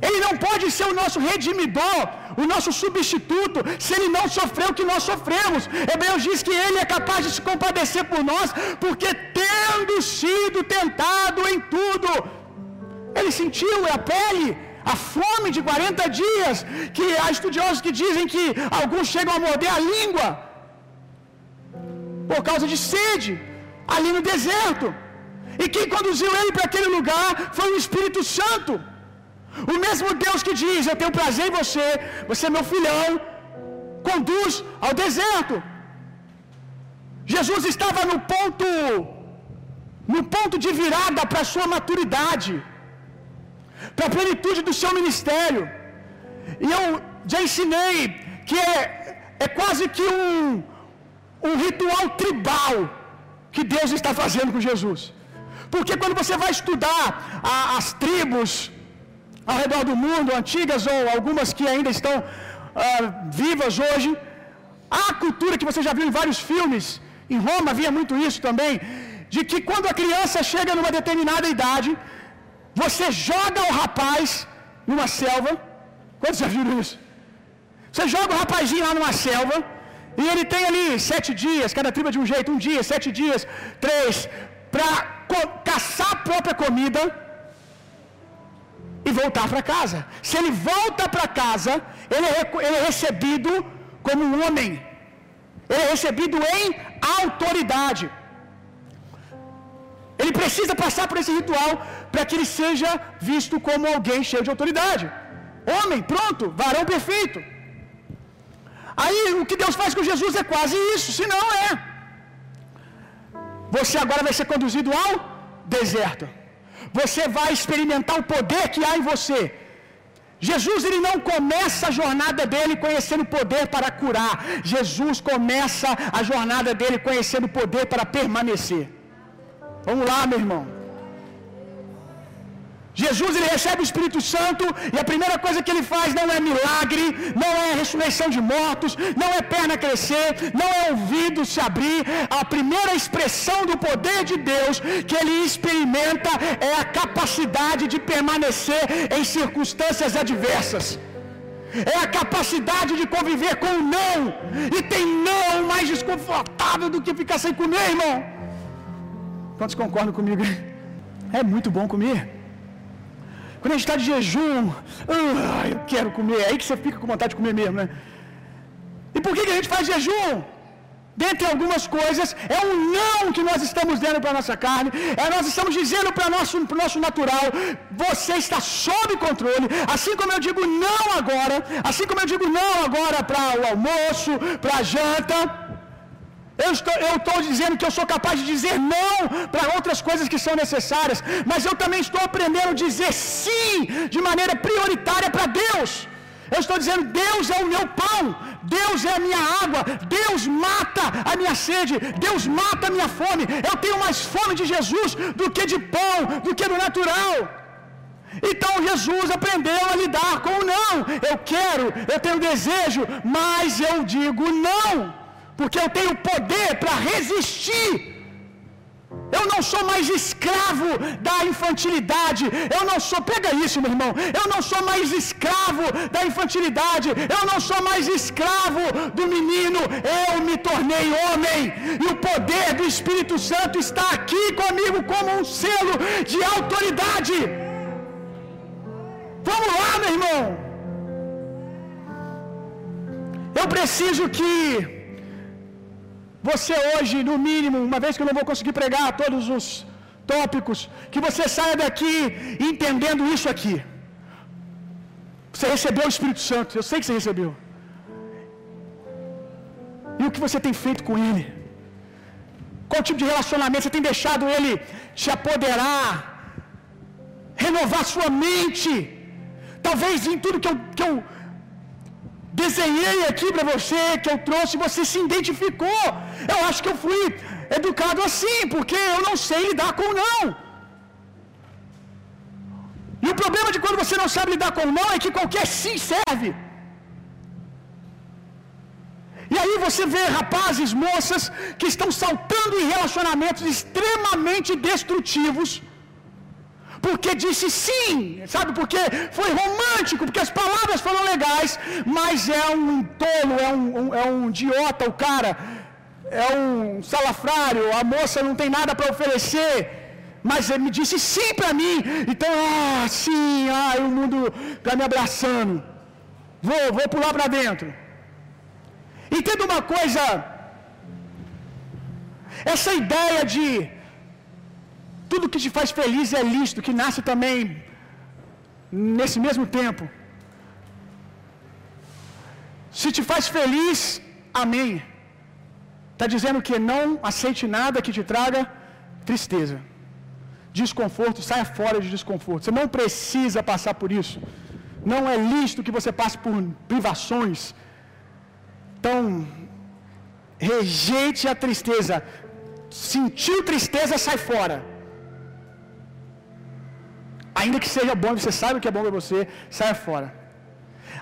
Ele não pode ser o nosso redimidor, o nosso substituto, se ele não sofreu o que nós sofremos. Hebreus diz que ele é capaz de se compadecer por nós, porque tendo sido tentado em tudo, ele sentiu a pele, a fome de 40 dias, que há estudiosos que dizem que alguns chegam a morder a língua por causa de sede, ali no deserto. E quem conduziu ele para aquele lugar foi o Espírito Santo. O mesmo Deus que diz: Eu tenho prazer em você, você é meu filhão, conduz ao deserto. Jesus estava no ponto, no ponto de virada para a sua maturidade, para a plenitude do seu ministério. E eu já ensinei que é, é quase que um, um ritual tribal que Deus está fazendo com Jesus. Porque quando você vai estudar a, as tribos ao redor do mundo, antigas ou algumas que ainda estão uh, vivas hoje, há a cultura que você já viu em vários filmes, em Roma havia muito isso também, de que quando a criança chega numa determinada idade, você joga o rapaz numa selva. Quantos já viram isso? Você joga o rapazinho lá numa selva, e ele tem ali sete dias, cada tribo é de um jeito, um dia, sete dias, três, para caçar a própria comida e voltar para casa. Se ele volta para casa, ele é, ele é recebido como um homem, ele é recebido em autoridade. Ele precisa passar por esse ritual para que ele seja visto como alguém cheio de autoridade. Homem, pronto, varão perfeito. Aí o que Deus faz com Jesus é quase isso, se não é. Você agora vai ser conduzido ao deserto. Você vai experimentar o poder que há em você. Jesus ele não começa a jornada dele conhecendo o poder para curar. Jesus começa a jornada dele conhecendo o poder para permanecer. Vamos lá, meu irmão. Jesus ele recebe o Espírito Santo e a primeira coisa que ele faz não é milagre, não é ressurreição de mortos, não é perna crescer, não é ouvido se abrir. A primeira expressão do poder de Deus que ele experimenta é a capacidade de permanecer em circunstâncias adversas. É a capacidade de conviver com o não. E tem não mais desconfortável do que ficar sem comer, irmão. Quantos concordam comigo? É muito bom comer. Quando a gente está de jejum, eu quero comer, é aí que você fica com vontade de comer mesmo, né? E por que, que a gente faz jejum? dentre algumas coisas, é um não que nós estamos dando para a nossa carne, é nós estamos dizendo para o nosso, nosso natural: você está sob controle. Assim como eu digo não agora, assim como eu digo não agora para o almoço, para a janta. Eu estou, eu estou dizendo que eu sou capaz de dizer não para outras coisas que são necessárias, mas eu também estou aprendendo a dizer sim de maneira prioritária para Deus. Eu estou dizendo: Deus é o meu pão, Deus é a minha água, Deus mata a minha sede, Deus mata a minha fome. Eu tenho mais fome de Jesus do que de pão, do que do natural. Então Jesus aprendeu a lidar com o não. Eu quero, eu tenho desejo, mas eu digo não, porque eu tenho poder para resistir eu não sou mais escravo da infantilidade. Eu não sou, pega isso, meu irmão. Eu não sou mais escravo da infantilidade. Eu não sou mais escravo do menino. Eu me tornei homem. E o poder do Espírito Santo está aqui comigo como um selo de autoridade. Vamos lá, meu irmão. Eu preciso que você hoje, no mínimo, uma vez que eu não vou conseguir pregar todos os tópicos, que você saia daqui entendendo isso aqui. Você recebeu o Espírito Santo, eu sei que você recebeu. E o que você tem feito com ele? Qual tipo de relacionamento você tem deixado ele te apoderar, renovar sua mente? Talvez em tudo que eu, que eu desenhei aqui para você, que eu trouxe, você se identificou. Eu acho que eu fui educado assim, porque eu não sei lidar com não. E o problema de quando você não sabe lidar com não é que qualquer sim serve. E aí você vê rapazes, moças que estão saltando em relacionamentos extremamente destrutivos porque disse sim, sabe? Porque foi romântico, porque as palavras foram legais, mas é um tolo, é um, um, é um idiota o cara, é um salafrário, a moça não tem nada para oferecer, mas ele me disse sim para mim, então, ah, sim, ah, o mundo está me abraçando, vou, vou pular para dentro. Entenda uma coisa, essa ideia de tudo que te faz feliz é lícito, que nasce também nesse mesmo tempo. Se te faz feliz, amém. Está dizendo que não aceite nada que te traga tristeza, desconforto, saia fora de desconforto. Você não precisa passar por isso. Não é lícito que você passe por privações. Então, rejeite a tristeza. Sentiu tristeza, sai fora. Ainda que seja bom, você sabe o que é bom para você, saia fora.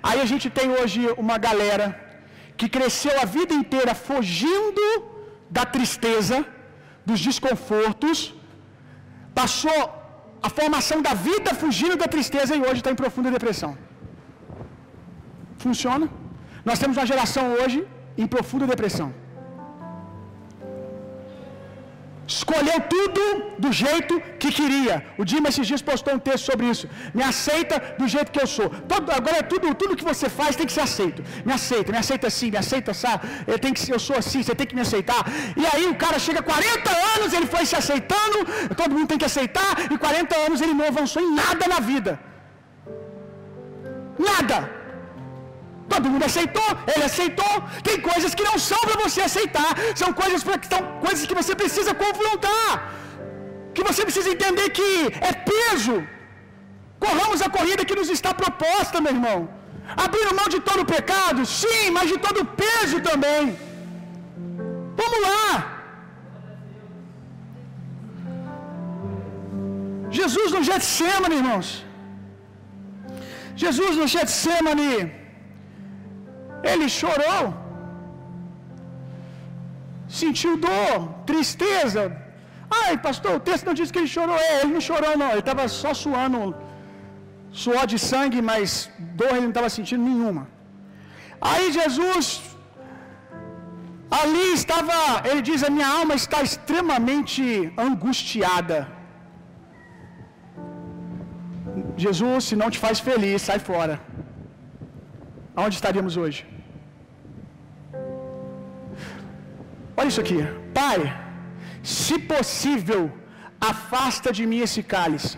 Aí a gente tem hoje uma galera que cresceu a vida inteira fugindo da tristeza, dos desconfortos, passou a formação da vida fugindo da tristeza e hoje está em profunda depressão. Funciona? Nós temos uma geração hoje em profunda depressão. Escolheu tudo do jeito que queria. O Dima esses dias postou um texto sobre isso. Me aceita do jeito que eu sou. Todo, agora é tudo, tudo que você faz tem que ser aceito. Me aceita, me aceita assim, me aceita assim. Eu, tenho que, eu sou assim, você tem que me aceitar. E aí o cara chega 40 anos, ele foi se aceitando, todo mundo tem que aceitar, e 40 anos ele não avançou em nada na vida. Nada. Todo mundo aceitou, ele aceitou. Tem coisas que não são para você aceitar, são coisas, pra, são coisas que você precisa confrontar, que você precisa entender que é peso. Corramos a corrida que nos está proposta, meu irmão. Abrindo mão de todo o pecado, sim, mas de todo o peso também. Vamos lá. Jesus no Getsemane, irmãos. Jesus no Getsemane ele chorou, sentiu dor, tristeza. Ai, pastor, o texto não diz que ele chorou. É, ele não chorou, não. Ele estava só suando suor de sangue, mas dor ele não estava sentindo nenhuma. Aí Jesus, ali estava, ele diz: A minha alma está extremamente angustiada. Jesus, se não te faz feliz, sai fora. Aonde estaríamos hoje? Olha isso aqui. Pai, se possível, afasta de mim esse cálice.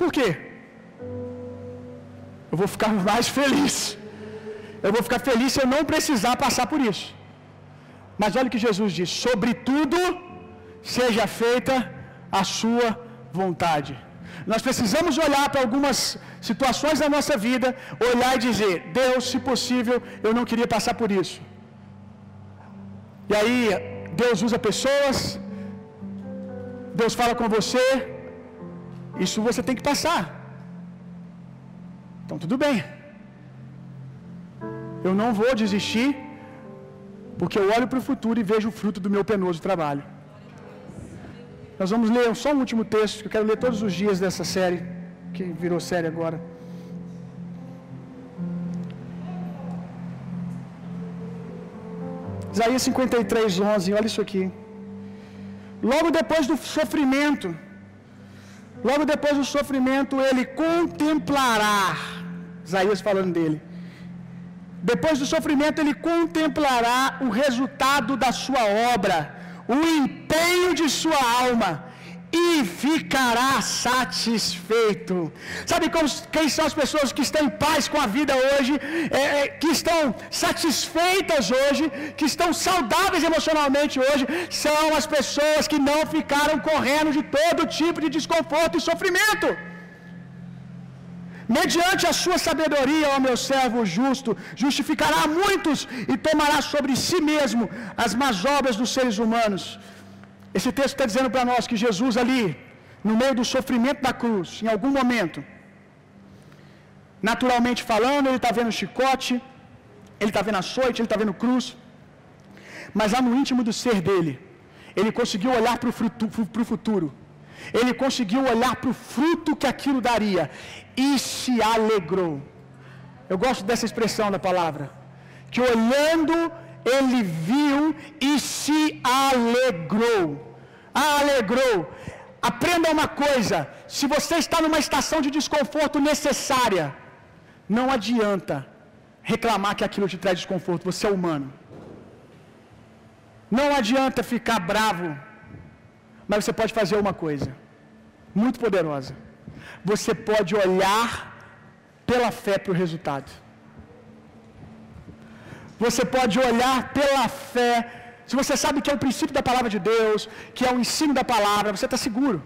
Por quê? Eu vou ficar mais feliz. Eu vou ficar feliz se eu não precisar passar por isso. Mas olha o que Jesus diz: sobretudo, seja feita a sua vontade. Nós precisamos olhar para algumas situações da nossa vida, olhar e dizer: Deus, se possível, eu não queria passar por isso. E aí, Deus usa pessoas, Deus fala com você, isso você tem que passar. Então, tudo bem. Eu não vou desistir, porque eu olho para o futuro e vejo o fruto do meu penoso trabalho. Nós vamos ler só um último texto, que eu quero ler todos os dias dessa série, que virou série agora. Isaías 53, 11, olha isso aqui. Logo depois do sofrimento, logo depois do sofrimento, ele contemplará, Isaías falando dele, depois do sofrimento, ele contemplará o resultado da sua obra, o empenho de sua alma, e ficará satisfeito. Sabe quem são as pessoas que estão em paz com a vida hoje, é, é, que estão satisfeitas hoje, que estão saudáveis emocionalmente hoje? São as pessoas que não ficaram correndo de todo tipo de desconforto e sofrimento. Mediante a sua sabedoria, ó meu servo justo, justificará muitos e tomará sobre si mesmo as más obras dos seres humanos. Esse texto está dizendo para nós que Jesus, ali, no meio do sofrimento da cruz, em algum momento, naturalmente falando, ele está vendo chicote, ele está vendo açoite, ele está vendo cruz, mas lá no íntimo do ser dele, ele conseguiu olhar para o futuro, ele conseguiu olhar para o fruto que aquilo daria e se alegrou. Eu gosto dessa expressão da palavra, que olhando ele viu e se alegrou. Alegrou. Aprenda uma coisa: se você está numa estação de desconforto necessária, não adianta reclamar que aquilo te traz desconforto, você é humano. Não adianta ficar bravo, mas você pode fazer uma coisa muito poderosa. Você pode olhar pela fé para o resultado. Você pode olhar pela fé. Se você sabe que é o princípio da palavra de Deus, que é o ensino da palavra, você está seguro.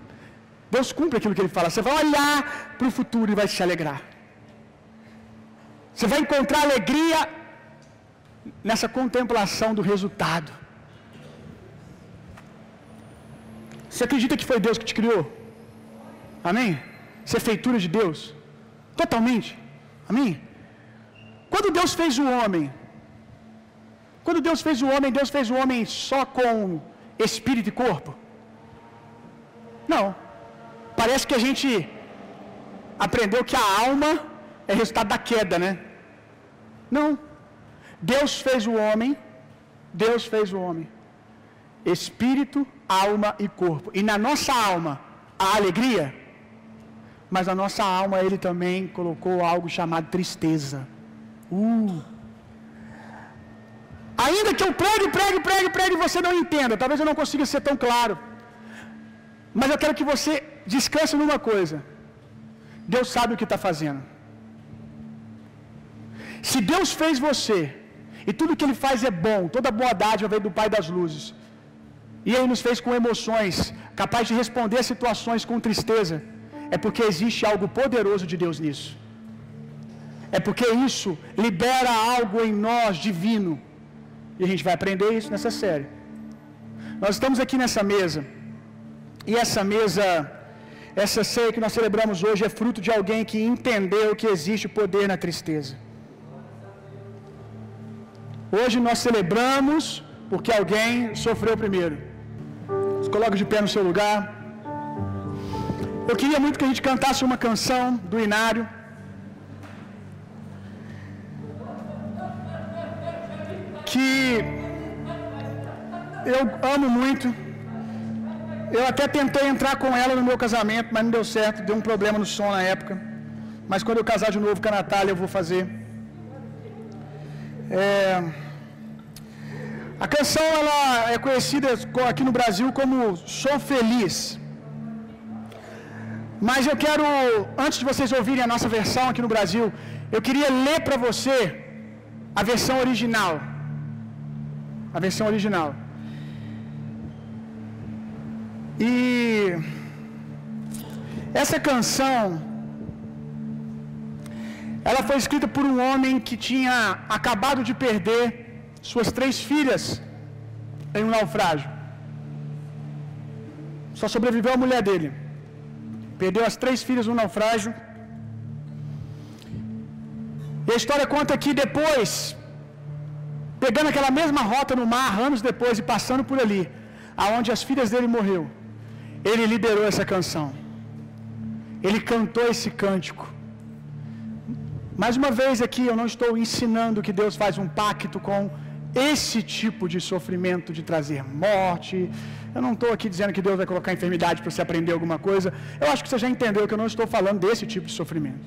Deus cumpre aquilo que Ele fala. Você vai olhar para o futuro e vai se alegrar. Você vai encontrar alegria nessa contemplação do resultado. Você acredita que foi Deus que te criou? Amém? Você é feitura de Deus? Totalmente. Amém? Quando Deus fez o homem, quando Deus fez o homem, Deus fez o homem só com espírito e corpo? Não. Parece que a gente aprendeu que a alma é resultado da queda, né? Não. Deus fez o homem, Deus fez o homem. Espírito, alma e corpo. E na nossa alma, a alegria, mas na nossa alma ele também colocou algo chamado tristeza. Uh. Ainda que eu pregue, pregue, pregue, pregue, você não entenda. Talvez eu não consiga ser tão claro. Mas eu quero que você descanse numa coisa. Deus sabe o que está fazendo. Se Deus fez você, e tudo que Ele faz é bom, toda boa dádiva vem do Pai das luzes, e Ele nos fez com emoções, capaz de responder a situações com tristeza, é porque existe algo poderoso de Deus nisso. É porque isso libera algo em nós divino. E a gente vai aprender isso nessa série. Nós estamos aqui nessa mesa. E essa mesa, essa ceia que nós celebramos hoje é fruto de alguém que entendeu que existe poder na tristeza. Hoje nós celebramos porque alguém sofreu primeiro. Se coloca de pé no seu lugar. Eu queria muito que a gente cantasse uma canção do Inário. Que eu amo muito. Eu até tentei entrar com ela no meu casamento, mas não deu certo, deu um problema no som na época. Mas quando eu casar de novo com a Natália, eu vou fazer. É... A canção ela é conhecida aqui no Brasil como Sou Feliz. Mas eu quero, antes de vocês ouvirem a nossa versão aqui no Brasil, eu queria ler para você a versão original. A versão original. E essa canção ela foi escrita por um homem que tinha acabado de perder suas três filhas em um naufrágio. Só sobreviveu a mulher dele. Perdeu as três filhas no naufrágio. E a história conta que depois, pegando aquela mesma rota no mar, anos depois e passando por ali, aonde as filhas dele morreu, ele liderou essa canção. Ele cantou esse cântico. Mais uma vez aqui, eu não estou ensinando que Deus faz um pacto com esse tipo de sofrimento de trazer morte. Eu não estou aqui dizendo que Deus vai colocar enfermidade para você aprender alguma coisa. Eu acho que você já entendeu que eu não estou falando desse tipo de sofrimento.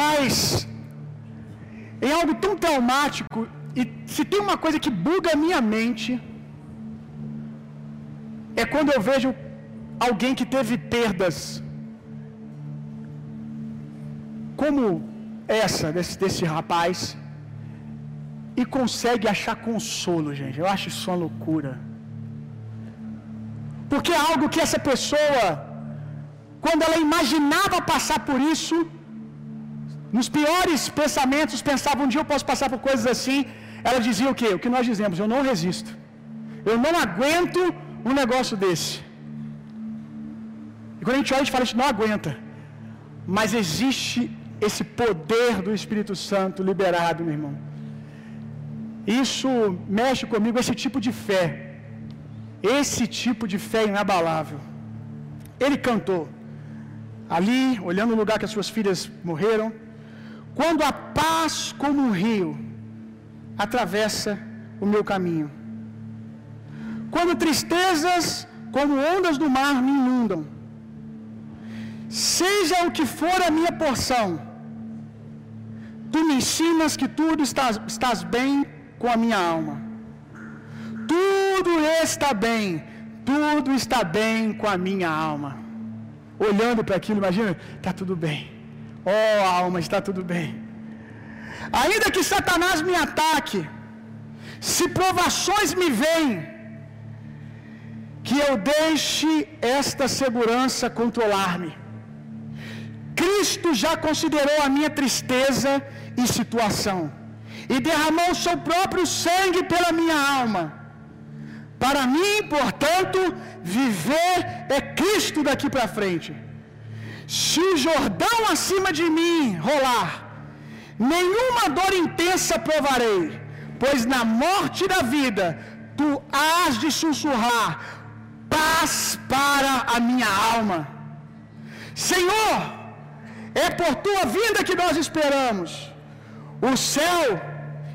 Mas, em algo tão traumático, e se tem uma coisa que buga a minha mente, é quando eu vejo alguém que teve perdas como essa desse, desse rapaz e consegue achar consolo, gente. Eu acho isso uma loucura. Porque é algo que essa pessoa, quando ela imaginava passar por isso, nos piores pensamentos, pensava um dia eu posso passar por coisas assim, ela dizia o quê? O que nós dizemos, eu não resisto. Eu não aguento um negócio desse. E quando a gente olha, a gente fala, a gente não aguenta. Mas existe esse poder do Espírito Santo liberado, meu irmão. Isso mexe comigo, esse tipo de fé. Esse tipo de fé inabalável. Ele cantou, ali, olhando o lugar que as suas filhas morreram. Quando a paz, como um rio, atravessa o meu caminho. Quando tristezas, como ondas do mar, me inundam. Seja o que for a minha porção, Tu me ensinas que tudo estás, estás bem com a minha alma. Tudo está bem, tudo está bem com a minha alma. Olhando para aquilo, imagina, está tudo bem. Oh, alma, está tudo bem. Ainda que Satanás me ataque, se provações me vêm, que eu deixe esta segurança controlar-me. Cristo já considerou a minha tristeza e situação, e derramou o seu próprio sangue pela minha alma. Para mim, portanto, viver é Cristo daqui para frente. Se o Jordão acima de mim rolar, nenhuma dor intensa provarei, pois na morte da vida tu hás de sussurrar paz para a minha alma. Senhor, é por tua vinda que nós esperamos. O céu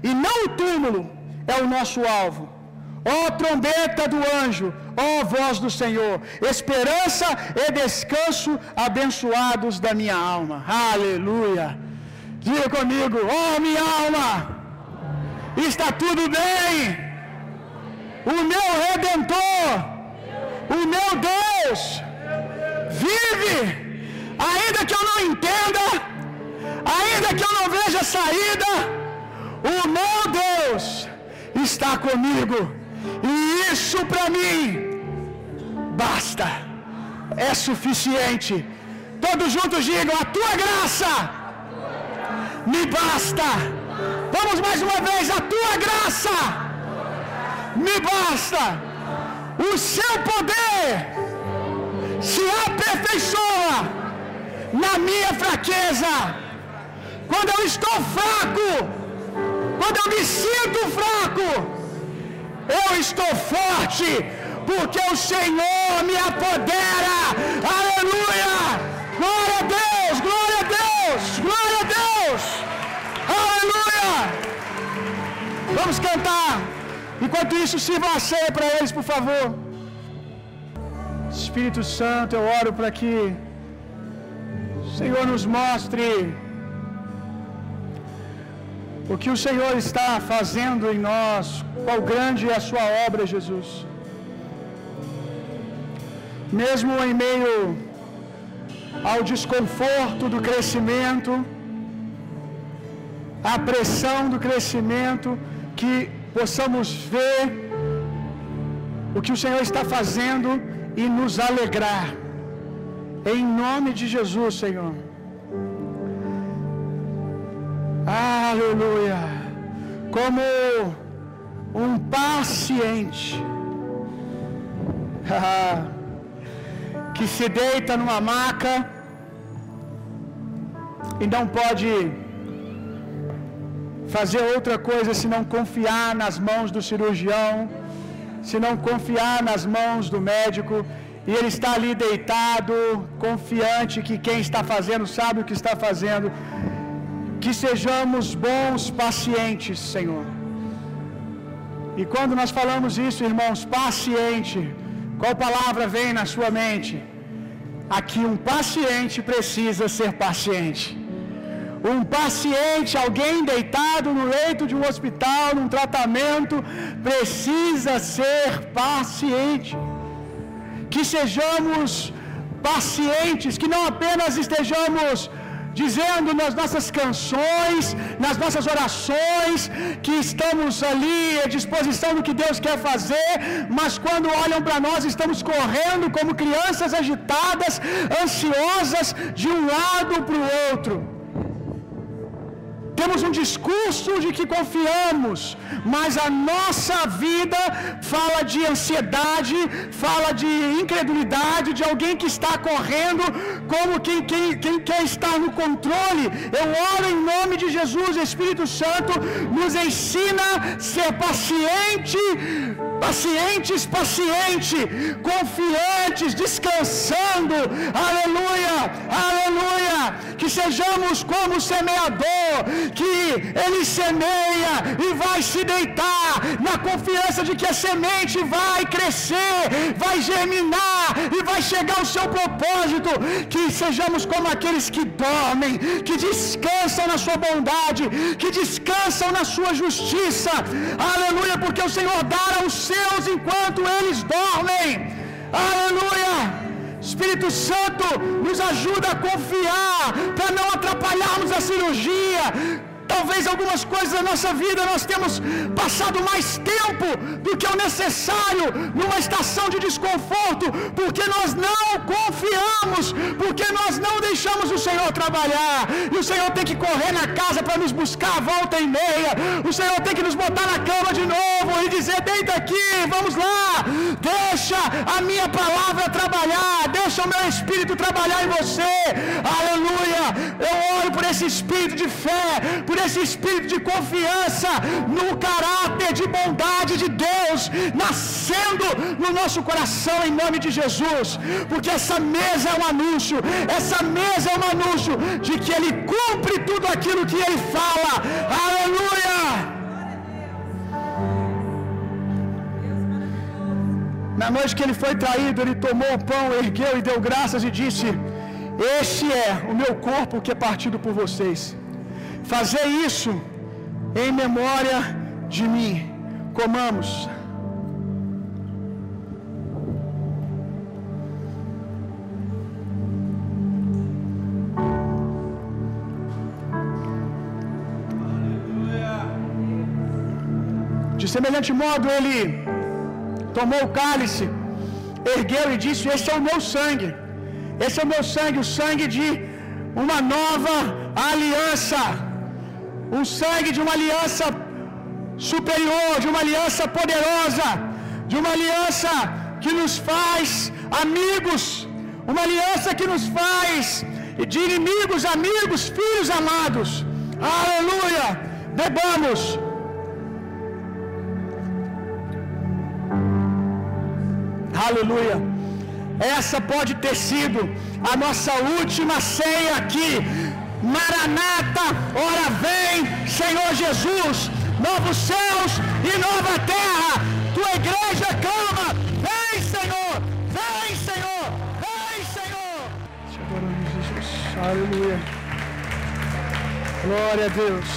e não o túmulo é o nosso alvo. Ó trombeta do anjo, ó voz do Senhor, esperança e descanso abençoados da minha alma. Aleluia. Diga comigo, ó minha alma, está tudo bem. O meu redentor, o meu Deus, vive ainda que eu não entenda, ainda que eu não veja saída, o meu Deus está comigo, e isso para mim basta, é suficiente. Todos juntos digam: a tua graça me basta. Vamos mais uma vez: a tua graça me basta. O seu poder se aperfeiçoa na minha fraqueza. Quando eu estou fraco, quando eu me sinto fraco, eu estou forte, porque o Senhor me apodera. Aleluia! Glória a Deus, glória a Deus, glória a Deus. Aleluia! Vamos cantar. Enquanto isso, sirva a ceia para eles, por favor. Espírito Santo, eu oro para que o Senhor nos mostre o que o Senhor está fazendo em nós, qual grande é a sua obra, Jesus. Mesmo em meio ao desconforto do crescimento, à pressão do crescimento, que possamos ver o que o Senhor está fazendo e nos alegrar. Em nome de Jesus, Senhor. Aleluia. Como um paciente que se deita numa maca e não pode fazer outra coisa senão confiar nas mãos do cirurgião, se não confiar nas mãos do médico, e ele está ali deitado, confiante que quem está fazendo sabe o que está fazendo. Que sejamos bons pacientes, Senhor. E quando nós falamos isso, irmãos, paciente, qual palavra vem na sua mente? Aqui um paciente precisa ser paciente. Um paciente, alguém deitado no leito de um hospital, num tratamento, precisa ser paciente. Que sejamos pacientes, que não apenas estejamos dizendo nas nossas canções, nas nossas orações, que estamos ali à disposição do que Deus quer fazer, mas quando olham para nós, estamos correndo como crianças agitadas, ansiosas de um lado para o outro. Temos um discurso de que confiamos, mas a nossa vida fala de ansiedade, fala de incredulidade, de alguém que está correndo como quem, quem, quem quer estar no controle. Eu oro em nome de Jesus, Espírito Santo nos ensina a ser paciente, pacientes, paciente, confiantes, descansando. Aleluia, aleluia. Que sejamos como o semeador que ele semeia e vai se deitar na confiança de que a semente vai crescer, vai germinar e vai chegar ao seu propósito. Que sejamos como aqueles que dormem, que descansam na sua bondade, que descansam na sua justiça. Aleluia, porque o Senhor dá aos seus enquanto eles dormem. Aleluia. Espírito Santo nos ajuda a confiar, para não atrapalharmos a cirurgia. Talvez algumas coisas da nossa vida nós temos passado mais tempo do que o necessário numa estação de desconforto, porque nós não confiamos, porque nós não deixamos o Senhor trabalhar. E o Senhor tem que correr na casa para nos buscar a volta e meia. O Senhor tem que nos botar na cama de novo e dizer: deita aqui, vamos lá, deixa a minha palavra trabalhar, deixa o meu espírito trabalhar em você. Aleluia. Eu oro por esse espírito de fé, por esse espírito de confiança no caráter de bondade de Deus nascendo no nosso coração em nome de Jesus, porque essa mesa é um anúncio, essa mesa é um anúncio de que Ele cumpre tudo aquilo que Ele fala. Aleluia! Na noite que ele foi traído, ele tomou o pão, ergueu e deu graças e disse: Este é o meu corpo que é partido por vocês. Fazer isso em memória de mim. Comamos. De semelhante modo, ele tomou o cálice, ergueu e disse: Este é o meu sangue. Esse é o meu sangue, o sangue de uma nova aliança. O sangue de uma aliança superior, de uma aliança poderosa, de uma aliança que nos faz amigos, uma aliança que nos faz de inimigos, amigos, filhos amados. Aleluia! Bebamos. Aleluia. Essa pode ter sido a nossa última ceia aqui. Maranata, ora vem, Senhor Jesus, novos céus e nova terra. Tua igreja clama: Vem, Senhor, vem, Senhor, vem, Senhor. Jesus. Aleluia. Glória a Deus.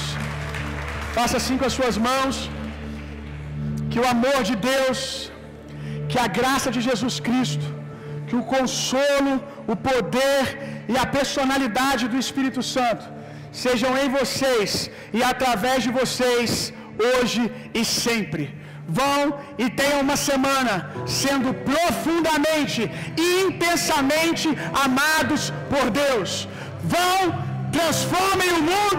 Faça assim com as suas mãos. Que o amor de Deus, que a graça de Jesus Cristo, que o consolo, o poder e a personalidade do Espírito Santo sejam em vocês e através de vocês, hoje e sempre. Vão e tenham uma semana sendo profundamente e intensamente amados por Deus. Vão, transformem o mundo